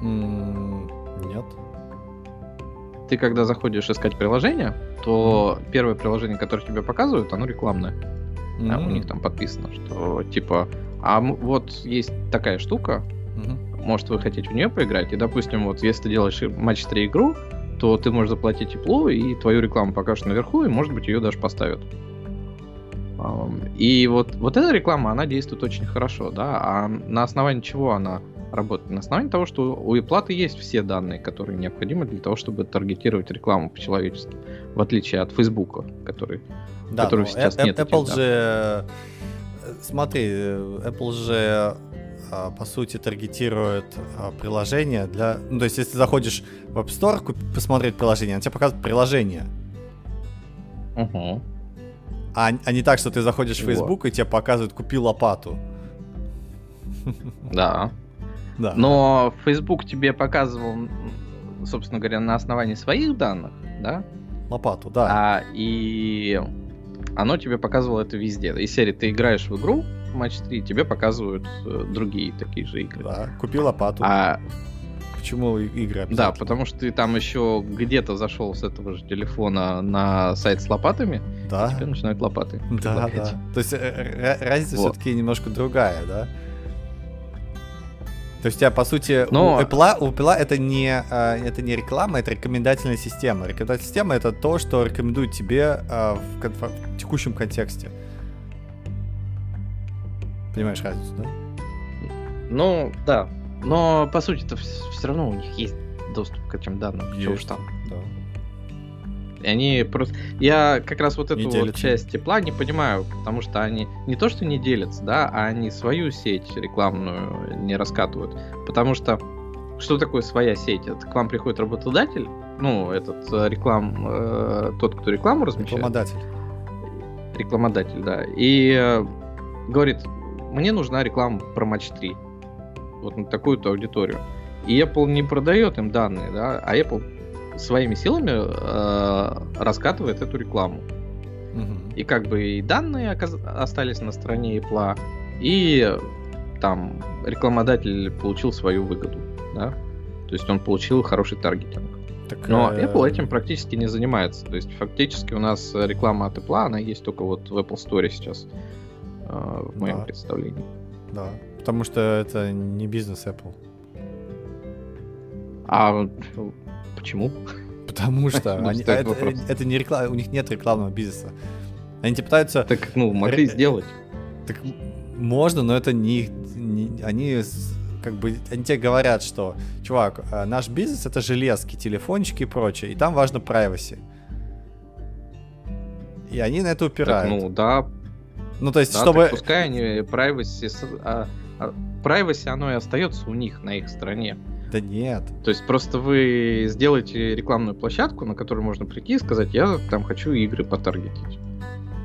[SPEAKER 1] Mm, нет.
[SPEAKER 2] Ты когда заходишь искать приложение, то первое приложение, которое тебе показывают, оно рекламное. Mm-hmm. А у них там подписано, что типа, а вот есть такая штука, mm-hmm. может вы хотите в нее поиграть, и допустим, вот если ты делаешь матч 3 игру, то ты можешь заплатить тепло, и твою рекламу покажут наверху, и, может быть, ее даже поставят. И вот, вот эта реклама, она действует очень хорошо, да, а на основании чего она работает? На основании того, что у Apple есть все данные, которые необходимы для того, чтобы таргетировать рекламу по-человечески, в отличие от Facebook, который,
[SPEAKER 1] да, которого сейчас нет. Apple этих, же, э, смотри, э, Apple же а, по сути, таргетирует а, приложение для... Ну, то есть, если заходишь в App Store посмотреть приложение, он тебе показывает приложение.
[SPEAKER 2] Угу.
[SPEAKER 1] А, а не так, что ты заходишь в Facebook и тебе показывают «купи лопату».
[SPEAKER 2] Да. Да. Но Facebook тебе показывал, собственно говоря, на основании своих данных, да?
[SPEAKER 1] Лопату, да.
[SPEAKER 2] А, и оно тебе показывало это везде. Из серии ты играешь в игру, матч 3, тебе показывают э, другие такие же игры.
[SPEAKER 1] Да, купи лопату.
[SPEAKER 2] А
[SPEAKER 1] Почему игры
[SPEAKER 2] Да, потому что ты там еще где-то зашел с этого же телефона на сайт с лопатами,
[SPEAKER 1] да.
[SPEAKER 2] и тебе начинают лопаты.
[SPEAKER 1] Да, да. То есть э, разница вот. все-таки немножко другая, да? То есть у тебя, по сути, Но... у, Apple, у Apple это не, а, это не реклама, это рекомендательная система. Рекомендательная система это то, что рекомендует тебе а, в, конф... в текущем контексте. Понимаешь разницу, да?
[SPEAKER 2] Ну, да. Но, по сути, это все равно у них есть доступ к этим данным. Есть, Чего уж там. Да. И они просто... Я как раз вот эту вот часть тепла не понимаю, потому что они не то, что не делятся, да, а они свою сеть рекламную не раскатывают. Потому что что такое своя сеть? Это к вам приходит работодатель, ну, этот э, реклам, э, тот, кто рекламу размещает.
[SPEAKER 1] Рекламодатель.
[SPEAKER 2] Рекламодатель, да. И э, говорит, мне нужна реклама про матч 3. Вот на такую-то аудиторию. И Apple не продает им данные, да, а Apple своими силами э, раскатывает эту рекламу. Угу. И как бы и данные остались на стороне Apple, и там рекламодатель получил свою выгоду, да. То есть он получил хороший таргетинг. Так, Но э... Apple этим практически не занимается. То есть фактически у нас реклама от Apple, она есть только вот в Apple Store сейчас. Э, в моем да. представлении.
[SPEAKER 1] Да, потому что это не бизнес Apple.
[SPEAKER 2] А почему?
[SPEAKER 1] Потому что они, это, это не реклама, у них нет рекламного бизнеса. Они тебе пытаются...
[SPEAKER 2] Так, ну, могли ре... сделать.
[SPEAKER 1] Так можно, но это не, не... Они как бы... Они тебе говорят, что, чувак, э, наш бизнес это железки, телефончики и прочее, и там важно privacy. И они на это упирают.
[SPEAKER 2] Так, ну да,
[SPEAKER 1] ну, то есть, да, чтобы...
[SPEAKER 2] пускай они privacy... А, а, privacy, оно и остается у них, на их стороне.
[SPEAKER 1] Да нет.
[SPEAKER 2] То есть просто вы сделаете рекламную площадку, на которую можно прийти и сказать, я там хочу игры потаргетить.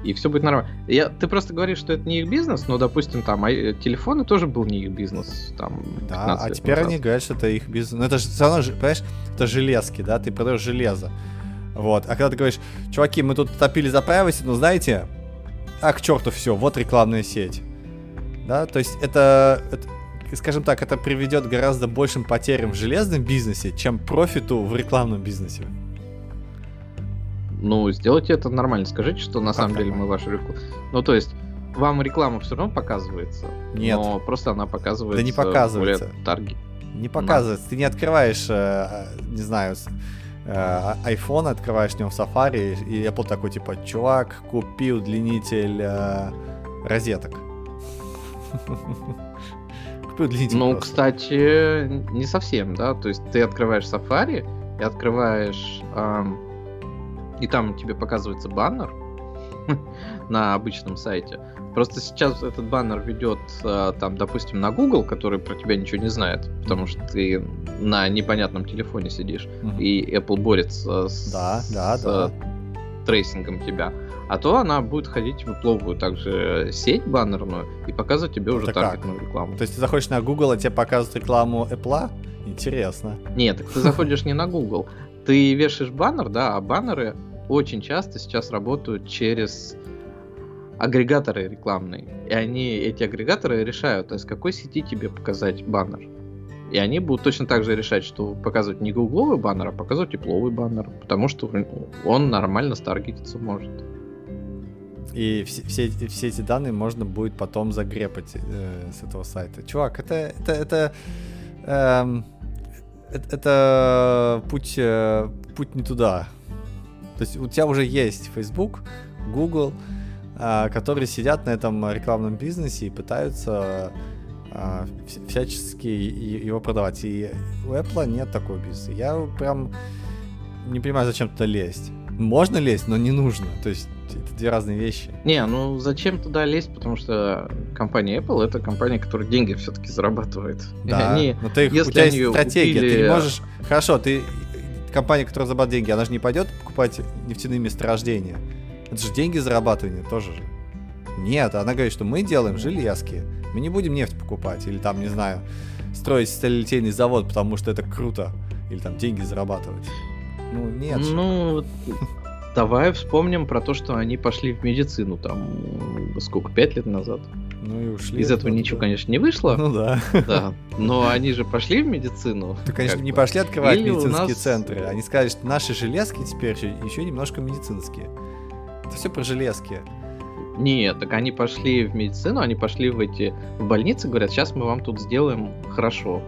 [SPEAKER 2] И все будет нормально. Я, ты просто говоришь, что это не их бизнес, но, допустим, там а, телефоны тоже был не их бизнес. Там,
[SPEAKER 1] да, а теперь назад. они говорят, что это их бизнес. Но это же все равно, понимаешь, это железки, да, ты продаешь железо. Вот. А когда ты говоришь, чуваки, мы тут топили за privacy, но знаете, а к черту все, вот рекламная сеть. Да, то есть это, это скажем так, это приведет к гораздо большим потерям в железном бизнесе, чем профиту в рекламном бизнесе.
[SPEAKER 2] Ну, сделайте это нормально. Скажите, что на
[SPEAKER 1] Как
[SPEAKER 2] самом деле мы
[SPEAKER 1] нормально?
[SPEAKER 2] вашу рекламу... Ну, то есть, вам реклама все равно показывается?
[SPEAKER 1] Нет.
[SPEAKER 2] Но просто она показывается...
[SPEAKER 1] Да не показывается.
[SPEAKER 2] более тарги.
[SPEAKER 1] Не показывается. Ты не открываешь, э, не знаю, э, iPhone, открываешь в нем Safari, и Apple такой, типа, чувак купил удлинитель э, розеток. Купил удлинитель
[SPEAKER 2] Ну,
[SPEAKER 1] просто.
[SPEAKER 2] кстати, не совсем, да. То есть, ты открываешь Safari и открываешь... ам, и там тебе показывается баннер на обычном сайте. Просто сейчас этот баннер ведет, а, там, допустим, на Google, который про тебя ничего не знает, потому что ты на непонятном телефоне сидишь,
[SPEAKER 1] Мгм.
[SPEAKER 2] и Apple борется с,
[SPEAKER 1] Да, да,
[SPEAKER 2] с,
[SPEAKER 1] да.
[SPEAKER 2] э, трейсингом тебя. А то она будет ходить в выпловую также сеть баннерную и показывать тебе уже
[SPEAKER 1] как?
[SPEAKER 2] таргетную рекламу.
[SPEAKER 1] То есть ты заходишь на Google, а тебе показывают рекламу Apple? Интересно.
[SPEAKER 2] Нет, так ты заходишь не на Google. Ты вешаешь баннер, да, а баннеры очень часто сейчас работают через агрегаторы рекламные. И они, эти агрегаторы решают, а из какой сети тебе показать баннер. И они будут точно так же решать, что показывать не гугловый баннер, а показывать тепловый баннер. Потому что он нормально старгетиться может.
[SPEAKER 1] И все, все, эти- все эти данные можно будет потом загрепать э, с этого сайта. Чувак, это, это, это, эм, это, это путь, э, путь не туда. То есть у тебя уже есть Facebook, Google, а, которые сидят на этом рекламном бизнесе и пытаются вс- всячески его продавать. И у Apple нет такого бизнеса. Я прям не понимаю, зачем туда лезть. Можно лезть, но не нужно. То есть это две разные вещи.
[SPEAKER 2] Не, ну зачем туда лезть, потому что компания Apple это компания, которая деньги все-таки зарабатывает. И
[SPEAKER 1] Да,
[SPEAKER 2] они
[SPEAKER 1] но ты, у
[SPEAKER 2] если
[SPEAKER 1] тебя
[SPEAKER 2] они
[SPEAKER 1] есть стратегия, ты
[SPEAKER 2] купили-
[SPEAKER 1] не можешь... Хорошо, ты... Компания, которая зарабатывает деньги, она же не пойдет покупать нефтяные месторождения. Это же деньги зарабатывания тоже же. Нет, она говорит, что мы делаем железки, мы не будем нефть покупать, или там, не знаю, строить сталелитейный завод, потому что это круто, или там деньги зарабатывать. Ну, нет же.
[SPEAKER 2] Ну, вот давай вспомним про то, что они пошли в медицину там сколько, пять лет назад.
[SPEAKER 1] Ну и ушли.
[SPEAKER 2] Из этого ничего,
[SPEAKER 1] да.
[SPEAKER 2] конечно, не вышло,
[SPEAKER 1] Ну да.
[SPEAKER 2] да. Но они же пошли в медицину.
[SPEAKER 1] Ты, конечно, не
[SPEAKER 2] бы.
[SPEAKER 1] пошли открывать
[SPEAKER 2] Или
[SPEAKER 1] медицинские
[SPEAKER 2] нас-
[SPEAKER 1] центры. Они сказали, что наши железки теперь еще, еще немножко медицинские. Это все про железки.
[SPEAKER 2] Нет, так они пошли в медицину, они пошли в эти в больницы, говорят, сейчас мы вам тут сделаем хорошо.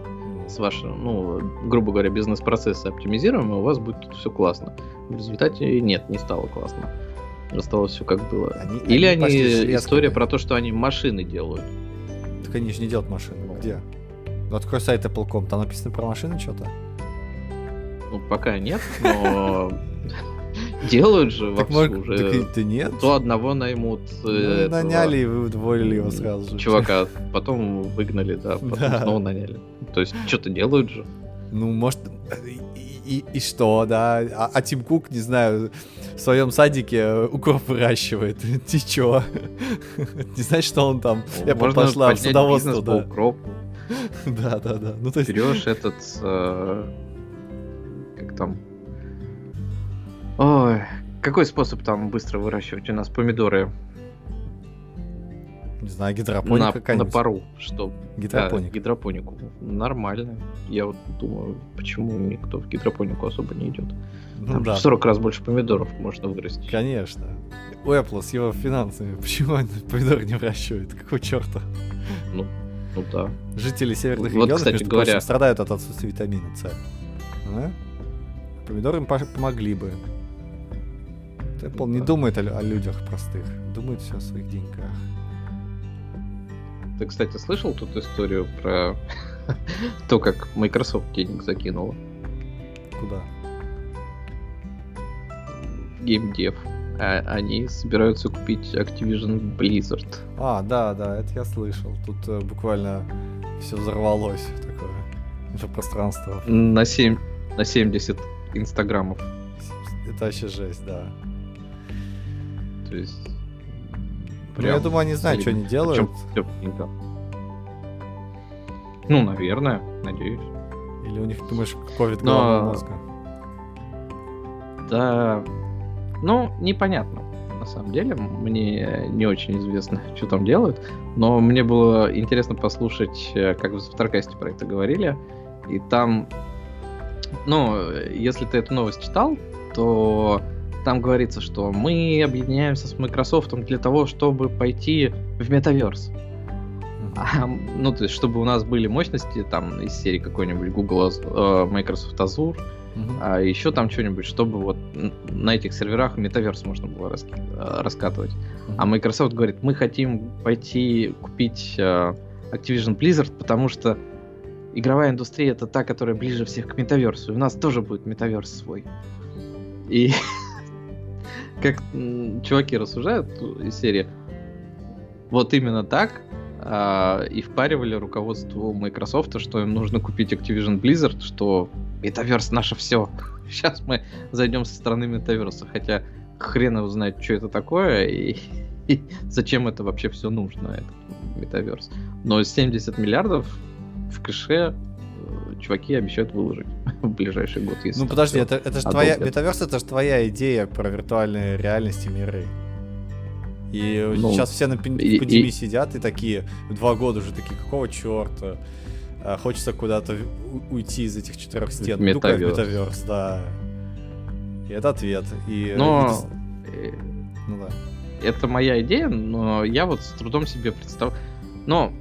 [SPEAKER 2] С вашим, ну, грубо говоря, бизнес-процессы оптимизируем, и у вас будет тут все классно. В результате нет, не стало классно. Осталось все как было.
[SPEAKER 1] Они-
[SPEAKER 2] Или
[SPEAKER 1] они
[SPEAKER 2] они, история про то, что они машины делают.
[SPEAKER 1] Так они же не делают машины. Где? Ну, открой сайт Apple.com, там написано про машины что-то.
[SPEAKER 2] Ну, пока нет, но делают же
[SPEAKER 1] может,
[SPEAKER 2] уже.
[SPEAKER 1] так да нет.
[SPEAKER 2] То одного наймут,
[SPEAKER 1] Ну,
[SPEAKER 2] э, этого
[SPEAKER 1] наняли и вы удвоили его сразу же.
[SPEAKER 2] чувака, потом выгнали, да, потом
[SPEAKER 1] Да.
[SPEAKER 2] снова наняли. То есть что-то делают же.
[SPEAKER 1] Ну, может, и, и- что, да? А, а Тим Кук, не знаю, в своем садике э, укроп выращивает. Ты чё? Не знаешь, что он там?
[SPEAKER 2] Можно
[SPEAKER 1] пошла в садоводство, да.
[SPEAKER 2] укропу.
[SPEAKER 1] Да, да, да. Ну, то есть...
[SPEAKER 2] Берешь этот, э, как там, ой, какой способ там быстро выращивать у нас помидоры
[SPEAKER 1] Не знаю,
[SPEAKER 2] на,
[SPEAKER 1] гидропоника
[SPEAKER 2] на
[SPEAKER 1] какая-нибудь.
[SPEAKER 2] пару, что
[SPEAKER 1] Гидропоник.
[SPEAKER 2] Да, гидропонику. Нормально. Я вот думаю, почему никто в гидропонику особо не идет.
[SPEAKER 1] Ну
[SPEAKER 2] Там
[SPEAKER 1] да,
[SPEAKER 2] в 40 раз больше помидоров можно вырастить.
[SPEAKER 1] конечно. У Apple с его финансами, почему они помидоры не выращивают? Какого черта?
[SPEAKER 2] Ну, ну да.
[SPEAKER 1] Жители северных
[SPEAKER 2] Вот,
[SPEAKER 1] регионов,
[SPEAKER 2] кстати
[SPEAKER 1] между
[SPEAKER 2] говоря-
[SPEAKER 1] прочим, страдают от отсутствия витамина С. А? Помидоры им помогли бы. Apple не
[SPEAKER 2] Да.
[SPEAKER 1] думает о, о людях простых, думает все о своих деньгах.
[SPEAKER 2] Ты, кстати, слышал тут историю про то, как Microsoft денег закинула?
[SPEAKER 1] Куда?
[SPEAKER 2] геймдев. А они собираются купить Activision Blizzard.
[SPEAKER 1] А, да, да, это я слышал. Тут э, буквально все взорвалось такое инфопространство.
[SPEAKER 2] На 7, на 70 инстаграмов.
[SPEAKER 1] Это вообще жесть, да.
[SPEAKER 2] То есть...
[SPEAKER 1] Ну, я думаю, они знают, что они делают.
[SPEAKER 2] Причем. Ну, наверное, надеюсь.
[SPEAKER 1] Или у них, думаешь, ковид
[SPEAKER 2] Но-
[SPEAKER 1] головного мозга?
[SPEAKER 2] Да, ну, непонятно. На на самом деле. Мне не очень известно, что там делают. Но мне было интересно послушать, э, как в Завтракасте про это говорили. И там, ну, если ты эту новость читал, то там говорится, что мы объединяемся с Microsoft для того, чтобы пойти в метаверс. А, ну, то есть, чтобы у нас были мощности там из серии какой-нибудь Google, э, Microsoft Azure, uh-huh. а еще там что-нибудь, чтобы вот на этих серверах метаверс можно было э, раскатывать. Uh-huh. А Microsoft говорит, мы хотим пойти купить э, Activision Blizzard, потому что игровая индустрия это та, которая ближе всех к метаверсу. И у нас тоже будет метаверс свой. И как чуваки рассуждают из серии, вот именно так а, и впаривали руководству Microsoft, что им нужно купить Activision Blizzard, что Metaverse наше все. Сейчас мы зайдем со стороны Metaverse, хотя хрен его знает, что это такое и, и зачем это вообще все нужно, этот Metaverse. Но 70 миллиардов в кэше э, чуваки обещают выложить в ближайший год.
[SPEAKER 1] Если ну подожди, это, это же твоя, Metaverse это же твоя идея про виртуальные реальности миры. И ну, сейчас все на пандемии и, сидят и такие, два года уже такие, какого черта? А, хочется куда-то уйти из этих четырех стен.
[SPEAKER 2] Метаверс.
[SPEAKER 1] Ну, метаверс, да. И это ответ. И,
[SPEAKER 2] но... И... Ну да. Это моя идея, но я вот с трудом себе представляю. Но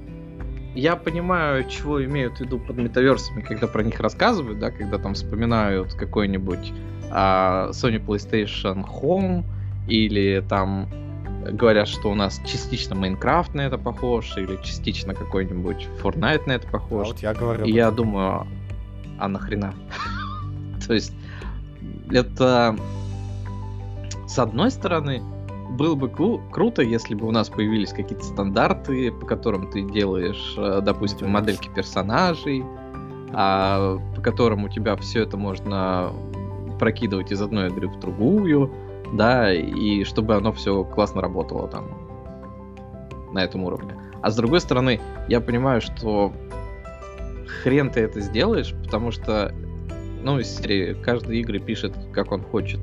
[SPEAKER 2] я понимаю, чего имеют в виду под метаверсами, когда про них рассказывают, да, когда там вспоминают какой-нибудь а, Sony PlayStation Home или там говорят, что у нас частично Майнкрафт на это похож, или частично какой-нибудь Fortnite на это похож. А
[SPEAKER 1] вот я говорю.
[SPEAKER 2] И я думаю, а нахрена? То есть, это с одной стороны, было бы кру- круто, если бы у нас появились какие-то стандарты, по которым ты делаешь, э, допустим, модельки персонажей, а, по которым у тебя все это можно прокидывать из одной игры в другую да, и чтобы оно все классно работало там на этом уровне. А с другой стороны, я понимаю, что хрен ты это сделаешь, потому что, ну, из серии каждой игры пишет, как он хочет.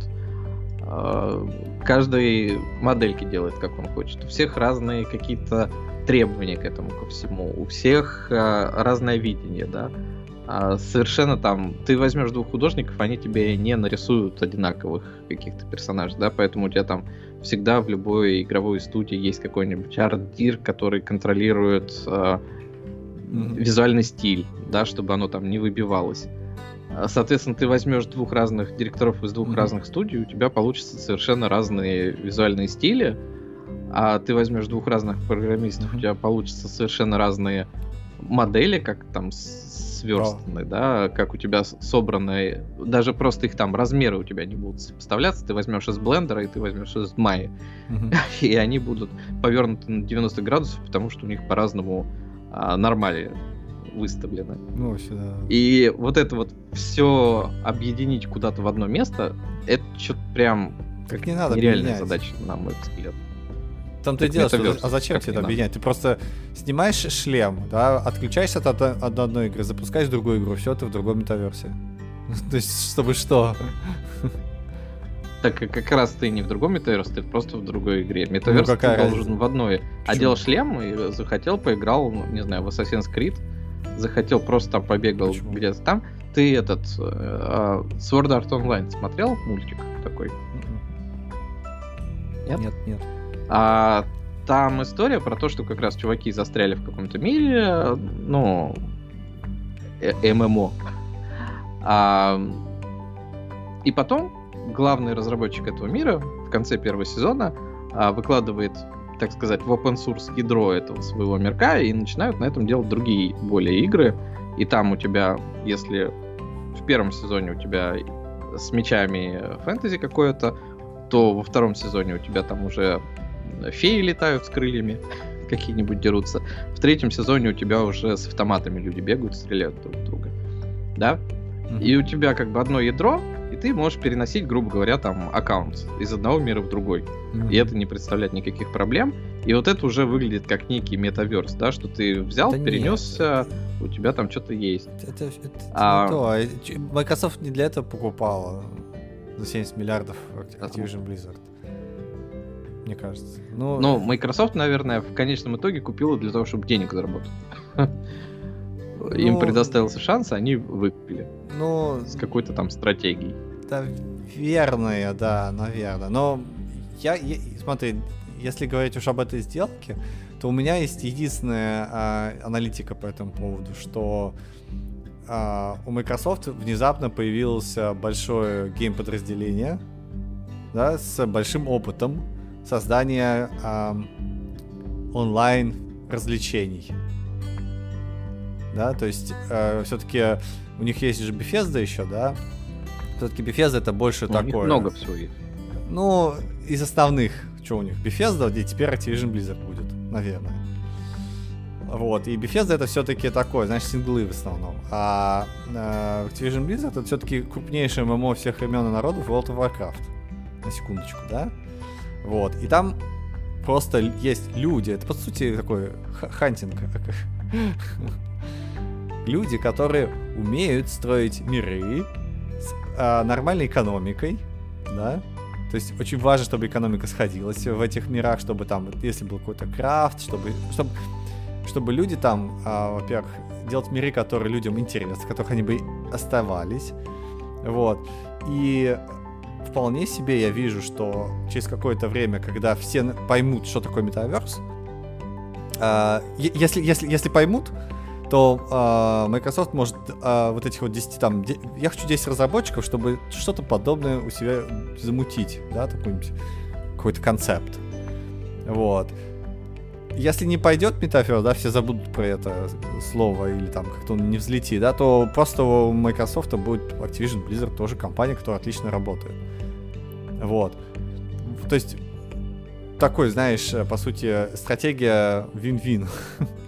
[SPEAKER 2] А, каждой модельки делает, как он хочет. У всех разные какие-то требования к этому ко всему. У всех а, разное видение, да. А совершенно там, ты возьмешь двух художников, они тебе не нарисуют одинаковых каких-то персонажей, да, поэтому у тебя там всегда в любой игровой студии есть какой-нибудь арт-дир, который контролирует э, mm-hmm. визуальный стиль, да, чтобы оно там не выбивалось. А, соответственно, ты возьмешь двух разных директоров из двух mm-hmm. разных студий, у тебя получится совершенно разные визуальные стили, а ты возьмешь двух разных программистов, mm-hmm. у тебя получится совершенно разные модели, как там сверстаны, да, как у тебя собраны, даже просто их там размеры у тебя не будут сопоставляться, ты возьмешь из блендера и ты возьмешь из Майи, mm-hmm. и они будут повернуты на 90 градусов, потому что у них по-разному а, нормали выставлены.
[SPEAKER 1] Ну, сюда.
[SPEAKER 2] И вот это вот все объединить куда-то в одно место, это что-то прям
[SPEAKER 1] как не надо
[SPEAKER 2] нереальная менять. задача, на мой взгляд.
[SPEAKER 1] Там ты делаешь, что, а зачем тебе это объединять? Ты просто снимаешь шлем, да, отключаешься от, от одной игры, запускаешь другую игру, все, ты в другом метаверсе. То есть, чтобы что?
[SPEAKER 2] Так как раз ты не в другом метаверсе, ты просто в другой игре. Метаверс ну, ты должен в одной. Почему? Одел шлем и захотел, поиграл, ну, не знаю, в Assassin's Creed, захотел, просто там побегал Почему? где-то там. Ты этот uh, Sword Art Online смотрел мультик такой?
[SPEAKER 1] Нет? Нет, нет.
[SPEAKER 2] А там история про то, что как раз чуваки застряли в каком-то мире, ну, э ММО. А, и потом главный разработчик этого мира в конце первого сезона а, выкладывает, так сказать, в open source ядро этого своего мирка и начинают на этом делать другие более игры. И там у тебя, если в первом сезоне у тебя с мечами фэнтези какое-то, то во втором сезоне у тебя там уже феи летают с крыльями, какие-нибудь дерутся. В третьем сезоне у тебя уже с автоматами люди бегают, стреляют друг в друга. Да? Mm-hmm. И у тебя как бы одно ядро, ты можешь переносить, грубо говоря, там аккаунт из одного мира в другой. Mm-hmm. И это не представляет никаких проблем. И вот это уже выглядит как некий метаверс, да, что ты взял, да перенесся, нет. у тебя там что-то есть.
[SPEAKER 1] Это, это, а... не то. А Microsoft не для этого покупала за 70 миллиардов Activision Blizzard. мне кажется.
[SPEAKER 2] Ну, ну, Microsoft, наверное, в конечном итоге купила для того, чтобы денег заработать. Им ну, предоставился шанс, они выкупили. Ну, с какой-то там стратегией.
[SPEAKER 1] Да, верная, да, наверное. Но я, я смотри, если говорить уж об этой сделке, то у меня есть единственная а, аналитика по этому поводу, что а, у Microsoft внезапно появилось большое гейм-подразделение, да, с большим опытом создания а, онлайн развлечений. Да, то есть э, все-таки у них есть же Bethesda еще, да. Все-таки Bethesda это больше ну, такое.
[SPEAKER 2] много всего есть.
[SPEAKER 1] Ну, из основных, что у них, Bethesda, где теперь Activision Blizzard будет, наверное. Вот, и Bethesda это все-таки такое, знаешь, синглы в основном. А э, Activision Blizzard это все-таки крупнейшее MMO всех времен и народов World of Warcraft. На секундочку, да? Вот, и там просто есть люди, это по сути такой hunting. Люди, которые умеют строить миры э, нормальной экономикой, да, то есть очень важно, чтобы экономика сходилась в этих мирах, чтобы там, если был какой-то крафт, чтобы, чтобы чтобы люди там, а, во-первых, делать миры, которые людям интересны, в которых они бы оставались. Вот. И вполне себе я вижу, что через какое-то время, когда все поймут, что такое метаверс, а, если, если, если поймут, то uh, Microsoft может uh, вот этих вот 10 там... Я хочу 10 разработчиков, чтобы что-то подобное у себя замутить, да, такой-нибудь какой-то концепт. Вот если не пойдет метафора, да, все забудут про это слово или там как-то он не взлетит, да, то просто у Microsoft будет Activision Blizzard тоже компания, которая отлично работает. Вот. То есть такой, знаешь, по сути, стратегия вин-вин.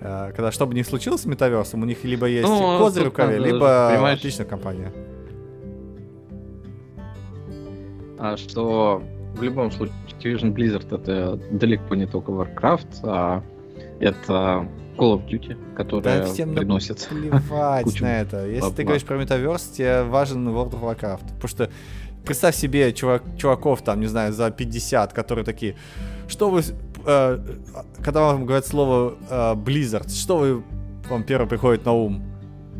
[SPEAKER 1] Э, когда что бы ни случилось с метаверсом, у них либо есть ну, козырь в рукаве, либо понимаешь... отличная компания.
[SPEAKER 2] А что в любом случае Activision Blizzard это далеко не только Warcraft, а это Call of Duty, которая да, всем приносит
[SPEAKER 1] плевать на это. Если ты говоришь про метаверс, тебе важен World of Warcraft. Потому что представь себе чувак, чуваков там, не знаю, за 50, которые такие, что вы, э, когда вам говорят слово э, Blizzard, что вы, вам первое приходит на ум?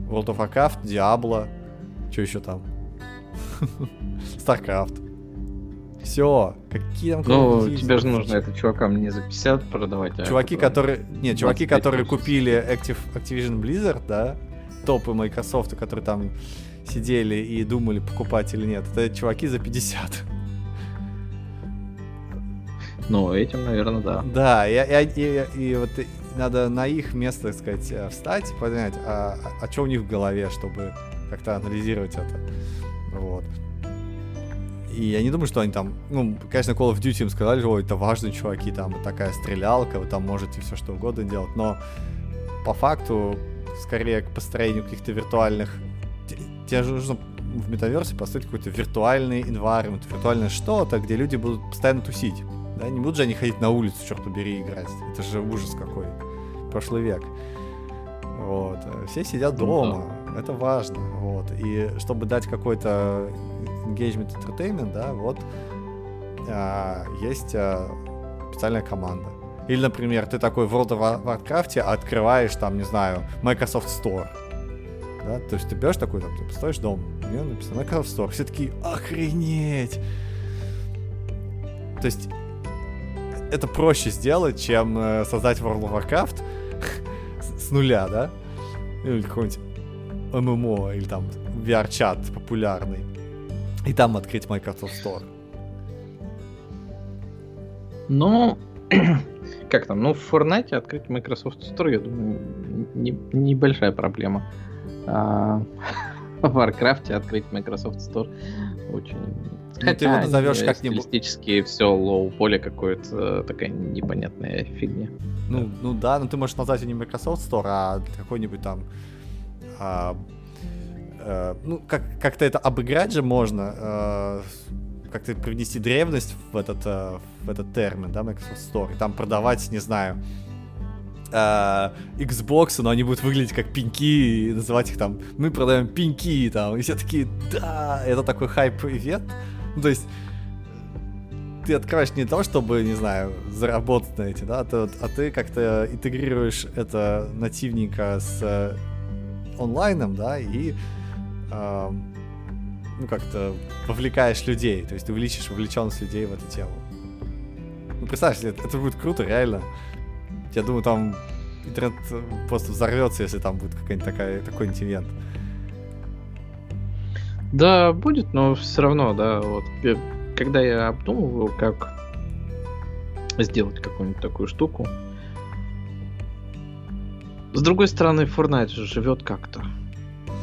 [SPEAKER 1] World of Warcraft, Diablo, что еще там? StarCraft. Все, какие там
[SPEAKER 2] Ну, тебе же нужно это чувакам не за 50 продавать,
[SPEAKER 1] а Чуваки, которые... Нет, чуваки, которые купили Active, Activision Blizzard, да, топы Microsoft, которые там сидели и думали, покупать или нет, это чуваки за 50.
[SPEAKER 2] Ну, этим, наверное, да.
[SPEAKER 1] Да, и, и, и, и вот надо на их место, так сказать, э, встать понять, а, а, а что у них в голове, чтобы как-то анализировать это. Вот. И я не думаю, что они там, ну, конечно, Call of Duty им сказали, что это важные чуваки, там такая стрелялка, вы там можете все что угодно делать, но по факту, скорее к построению каких-то виртуальных... Тебе же нужно в метаверсе построить какой-то виртуальный environment, виртуальное что-то, где люди будут постоянно тусить. Да, не будут же они ходить на улицу, черт побери, играть. Это же ужас какой. Прошлый век. Вот. Все сидят ну дома. да. Это важно. Вот. И чтобы дать какой-то engagement entertainment, да, вот а, есть а, специальная команда. Или, например, ты такой в World of Warcraft открываешь там, не знаю, Microsoft Store. Да? То есть ты берешь такой, там, ты построишь дом, у него написано Microsoft Store. Все такие, охренеть! То есть это проще сделать, чем э, создать World of Warcraft с, нуля, да? Или какой-нибудь ММО, или там VR-чат популярный и там открыть Microsoft Store.
[SPEAKER 2] Ну, как там, ну в Fortnite открыть Microsoft Store, я думаю, не, небольшая проблема. А, в Warcraft открыть Microsoft Store очень...
[SPEAKER 1] Ну, ты его назовешь как-нибудь...
[SPEAKER 2] Стилистически все лоу-поле какое-то, такая непонятная фигня.
[SPEAKER 1] Ну, ну да, но ты можешь назвать не Microsoft Store, а какой-нибудь там а, э, ну, как, как-то это обыграть же можно, э, как-то привнести древность в этот, э, в этот термин, да, Microsoft Store, и там продавать, не знаю, э, Xbox, но они будут выглядеть как пеньки, и называть их там, мы продаем пеньки, там, и все такие, да, это такой хайп-ивент, ну, то есть, ты открываешь не то, чтобы, не знаю, заработать на эти, да, а ты, а ты как-то интегрируешь это нативненько с э, онлайном, да, и э, ну как-то вовлекаешь людей, то есть ты увеличишь вовлеченность людей в эту тему. Ну, представь, это, это будет круто, реально. Я думаю, там интернет просто взорвется, если там будет какой-нибудь такая, такой инцидент.
[SPEAKER 2] Да, будет, но все равно, да, вот когда я обдумываю, как сделать какую-нибудь такую штуку, с другой стороны, Fortnite же живет как-то.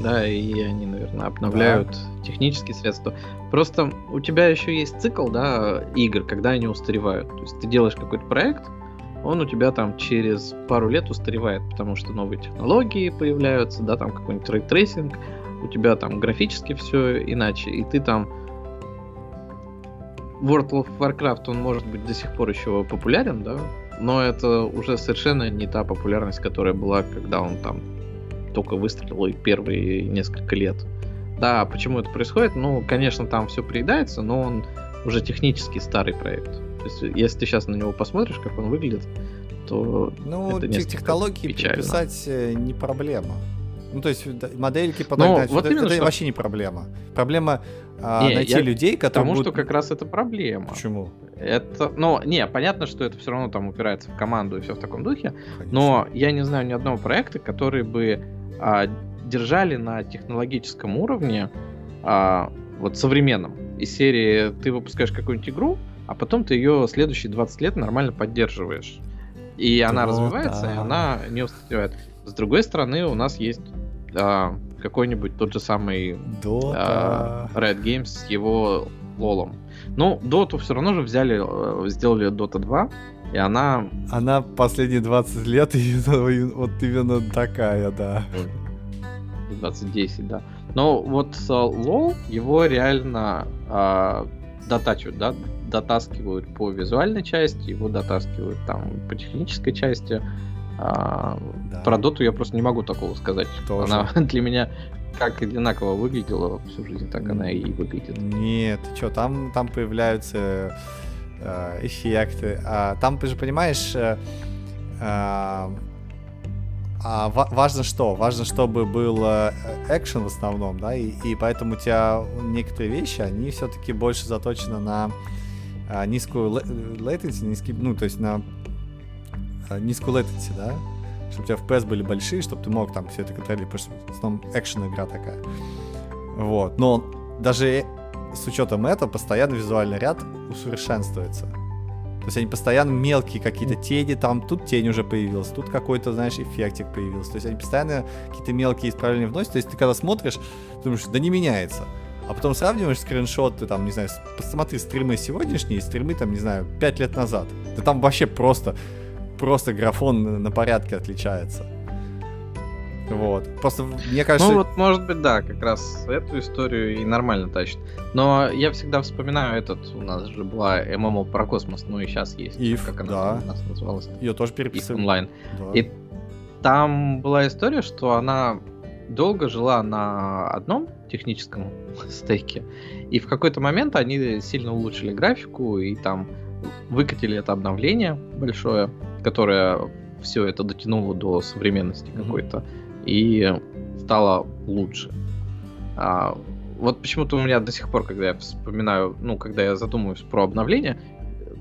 [SPEAKER 2] Да, и они, наверное, обновляют да. технические средства. Просто у тебя еще есть цикл, да, игр, когда они устаревают. То есть ты делаешь какой-то проект, он у тебя там через пару лет устаревает, потому что новые технологии появляются, да, там какой-нибудь ray tracing, у тебя там графически все иначе, и ты там World of Warcraft, он может быть до сих пор еще популярен, да, но это уже совершенно не та популярность, которая была, когда он там только выстрелил и первые несколько лет. Да, почему это происходит? Ну, конечно, там все приедается, но он уже технически старый проект. То есть, если ты сейчас на него посмотришь, как он выглядит, то
[SPEAKER 1] ну,
[SPEAKER 2] это
[SPEAKER 1] технологии печально. переписать э, не проблема. Ну, то есть модельки подогнать,
[SPEAKER 2] вот это,
[SPEAKER 1] это что... вообще не проблема. Проблема а, не, найти я... людей, которые
[SPEAKER 2] Потому будут... что как раз это проблема.
[SPEAKER 1] Почему?
[SPEAKER 2] Это, ну, не, понятно, что это все равно там упирается в команду и все в таком духе, Конечно. но я не знаю ни одного проекта, который бы а, держали на технологическом уровне, а, вот современном. Из серии ты выпускаешь какую-нибудь игру, а потом ты ее следующие 20 лет нормально поддерживаешь. И она развивается, да. и она не устаревает. С другой стороны, у нас есть а, какой-нибудь тот же самый а, Red Games с его лолом. Ну, Доту все равно же взяли, э, сделали Dota 2, и она...
[SPEAKER 1] Она последние 20 лет вот именно такая, да.
[SPEAKER 2] 2010, да. Но вот лол, его реально э, дотачивают, да, дотаскивают по визуальной части, его дотаскивают там по технической части. А, да. Про доту я просто не могу такого сказать. Тоже. Она для меня как одинаково выглядела всю жизнь, так она и выглядит.
[SPEAKER 1] Нет, что, там, там появляются э, эффекты. А, там, ты же понимаешь, э, э, а, важно что? Важно, чтобы был э, экшен в основном, да, и, и поэтому у тебя некоторые вещи, они все-таки больше заточены на а, низкую latency, низкий, ну, то есть на а, низкую latency, да, чтобы у тебя FPS были большие, чтобы ты мог там все это контролировать, потому что в основном экшен игра такая. Вот, но даже с учетом этого постоянно визуальный ряд усовершенствуется. То есть они постоянно мелкие какие-то тени, там тут тень уже появилась, тут какой-то, знаешь, эффектик появился. То есть они постоянно какие-то мелкие исправления вносят. То есть ты когда смотришь, думаешь, да не меняется. А потом сравниваешь скриншоты, там, не знаю, посмотри стримы сегодняшние, стримы, там, не знаю, 5 лет назад. Да там вообще просто, просто графон на порядке отличается. Вот. Просто, мне кажется...
[SPEAKER 2] Ну вот, может быть, да, как раз эту историю и нормально тащит. Но я всегда вспоминаю этот, у нас же была ММО про космос, ну и сейчас есть.
[SPEAKER 1] If,
[SPEAKER 2] как она
[SPEAKER 1] да.
[SPEAKER 2] у нас называлась.
[SPEAKER 1] Ее тоже переписывали.
[SPEAKER 2] онлайн. Да. И там была история, что она долго жила на одном техническом стейке, и в какой-то момент они сильно улучшили графику, и там выкатили это обновление большое, которое все это дотянуло до современности mm-hmm. какой-то и стало лучше. А, вот почему-то у меня до сих пор, когда я вспоминаю, ну, когда я задумываюсь про обновление,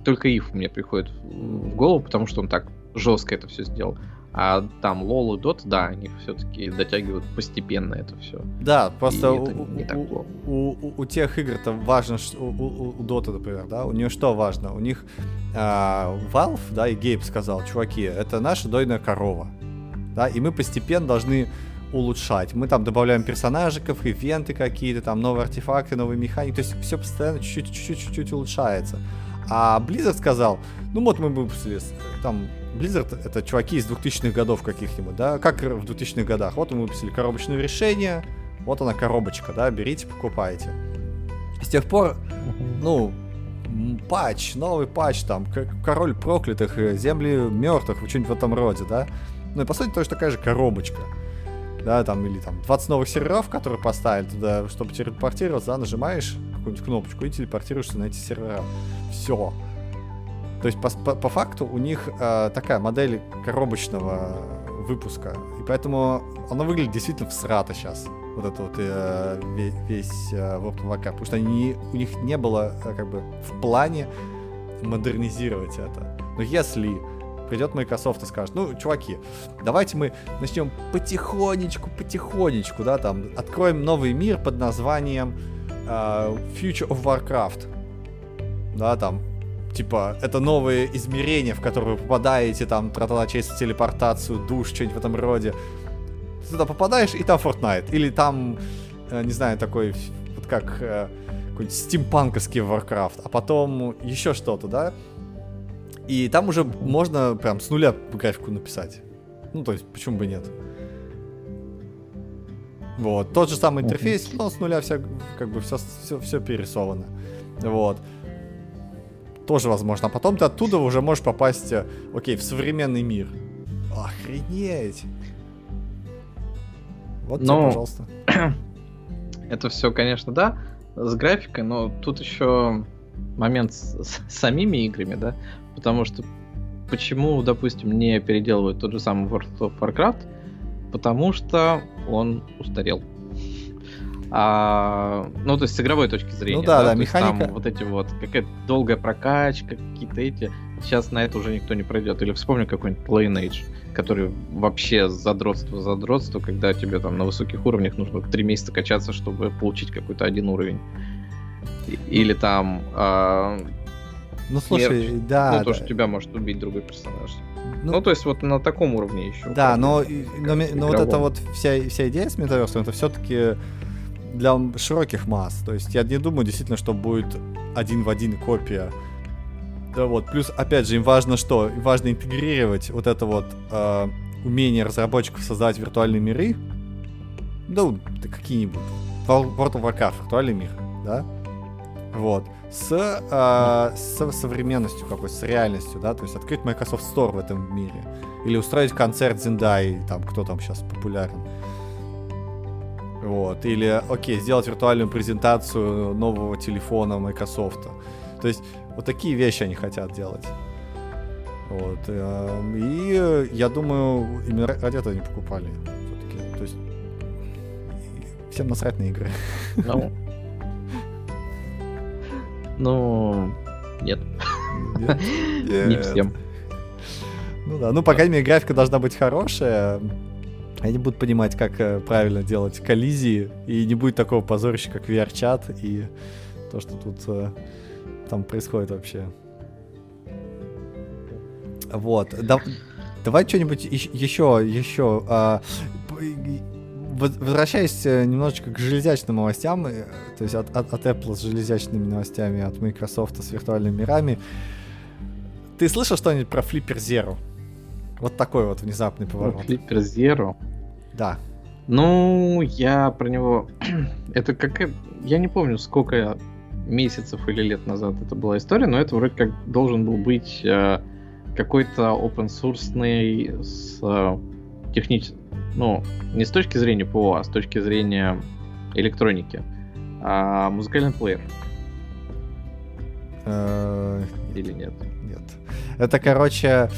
[SPEAKER 2] только Ив мне приходит в голову, потому что он так жестко это все сделал. А там Лол и Дот, да, они все-таки дотягивают постепенно это все.
[SPEAKER 1] Да, просто у, так у, у, у, у тех игр-то важно, что, у, у, у Дота, например, да, у нее что важно? У них а, Valve, да, и Гейб сказал, чуваки, это наша дойная корова да, и мы постепенно должны улучшать. Мы там добавляем персонажиков, ивенты какие-то, там новые артефакты, новые механики, то есть все постоянно чуть-чуть, чуть-чуть, чуть-чуть улучшается. А Blizzard сказал, ну вот мы выпустили, там, Blizzard это чуваки из 2000-х годов каких-нибудь, да, как в 2000-х годах. Вот мы выпустили коробочное решение, вот она коробочка, да, берите, покупайте. С тех пор, ну, патч, новый патч, там, король проклятых, э, земли мертвых, что-нибудь в этом роде, да. Ну и по сути точно такая же коробочка. Да, там, или там 20 новых серверов, которые поставили туда, чтобы телепортироваться, да, нажимаешь какую-нибудь кнопочку и телепортируешься на эти сервера. Все. То есть по, по, по факту у них э, такая модель коробочного выпуска. И поэтому оно выглядит действительно всрато сейчас. Вот это вот э, весь э, World of Warcraft. Потому что они, у них не было э, как бы в плане модернизировать это. Но если придет Microsoft и скажет, ну, чуваки, давайте мы начнем потихонечку, потихонечку, да, там, откроем новый мир под названием uh, Future of Warcraft. Да, там, типа, это новые измерения, в которые вы попадаете, там, тратала через телепортацию, душ, что-нибудь в этом роде. Ты туда попадаешь, и там Fortnite. Или там, э, не знаю, такой, вот как э, какой-нибудь стимпанковский Warcraft. А потом еще что-то, да? И там уже можно прям с нуля графику написать. Ну, то есть, почему бы нет? Вот. Тот же самый интерфейс, но с нуля вся, как бы все, все, все перерисовано. Вот. Тоже возможно. А потом ты оттуда уже можешь попасть, э, окей, в современный мир. Охренеть! Вот но... тебе, пожалуйста.
[SPEAKER 2] Это все, конечно, да, с графикой, но тут еще момент с, с самими играми, да, потому что почему, допустим, не переделывают тот же самый World of Warcraft, потому что он устарел. А, ну, то есть с игровой точки зрения.
[SPEAKER 1] Ну да, да,
[SPEAKER 2] да
[SPEAKER 1] механика.
[SPEAKER 2] Там вот эти вот, какая-то долгая прокачка, какие-то эти. Сейчас на это уже никто не пройдет. Или вспомни какой-нибудь Lineage, который вообще задротство, задротство, когда тебе там на высоких уровнях нужно три месяца качаться, чтобы получить какой-то один уровень. Или там а,
[SPEAKER 1] ну слушай, смерть. да.
[SPEAKER 2] Ну,
[SPEAKER 1] да.
[SPEAKER 2] то, что тебя может убить другой персонаж. Ну, ну то есть вот на таком уровне еще.
[SPEAKER 1] Да, но, но, но вот это вот вся, вся идея с метаверсом, это все-таки для широких масс. То есть я не думаю действительно, что будет один в один копия. Да вот, плюс, опять же, им важно что? Им важно интегрировать вот это вот э, умение разработчиков создавать виртуальные миры. Ну, да какие-нибудь. World of Warcraft, виртуальный мир, да? Вот с, э, с современностью какой-то, с реальностью, да, то есть открыть Microsoft Store в этом мире. Или устроить концерт Зиндай, там, кто там сейчас популярен. Вот. Или, окей, сделать виртуальную презентацию нового телефона Microsoft. То есть вот такие вещи они хотят делать. Вот. Э, и я думаю, именно ради этого они покупали. Все-таки. То есть всем насрать на игры.
[SPEAKER 2] Ну, ну, нет. Не всем.
[SPEAKER 1] Ну да, ну, по крайней мере, графика должна быть хорошая. Они будут понимать, как э, правильно делать коллизии, и не будет такого позорища, как VR-чат, и то, что тут э, там происходит вообще. Вот. Да, давай что-нибудь еще, еще. А, возвращаясь э, немножечко к железячным новостям, то есть от, от, от Apple с железячными новостями, от Microsoft с виртуальными мирами, ты слышал что-нибудь про Flipper Zero? Вот такой вот внезапный поворот.
[SPEAKER 2] Flipper Zero?
[SPEAKER 1] Да.
[SPEAKER 2] Ну, я про него... это как... Я не помню, сколько месяцев или лет назад это была история, но это вроде как должен был быть э, какой-то open source с э, техническим ну, не с точки зрения ПО, а с точки зрения электроники, а музыкальный плеер.
[SPEAKER 1] Э,
[SPEAKER 2] Или нет?
[SPEAKER 1] Нет. Это, короче,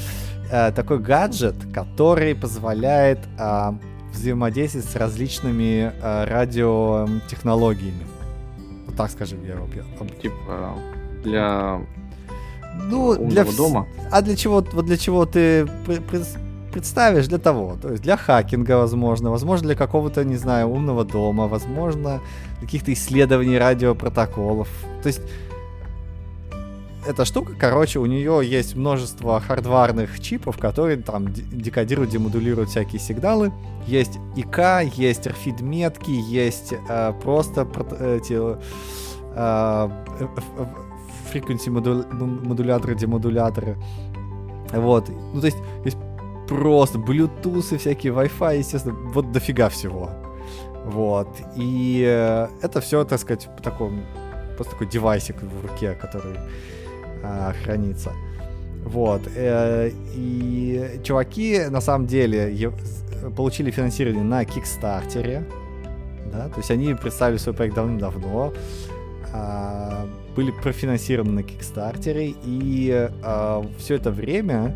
[SPEAKER 1] э, такой гаджет, который позволяет а, взаимодействовать с различными а, радиотехнологиями. Вот так скажем, я его
[SPEAKER 2] Типа для
[SPEAKER 1] ну, для дома. А для чего, вот для чего ты представишь для того, то есть для хакинга, возможно, возможно, для какого-то, не знаю, умного дома, возможно, каких-то исследований радиопротоколов. То есть эта штука, короче, у нее есть множество хардварных чипов, которые там декодируют, демодулируют всякие сигналы. Есть ИК, есть RFID метки, есть э, просто эти э, frequency модуляторы, демодуляторы. Вот. Ну, то есть, есть просто Bluetooth и всякие Wi-Fi, естественно, вот дофига всего. Вот. И э, это все, так сказать, в таком, просто такой девайсик в руке, который э, хранится. Вот. Э, и чуваки, на самом деле, получили финансирование на Кикстартере. Да, то есть они представили свой проект давным-давно. а, были профинансированы на Кикстартере, и а, все это время,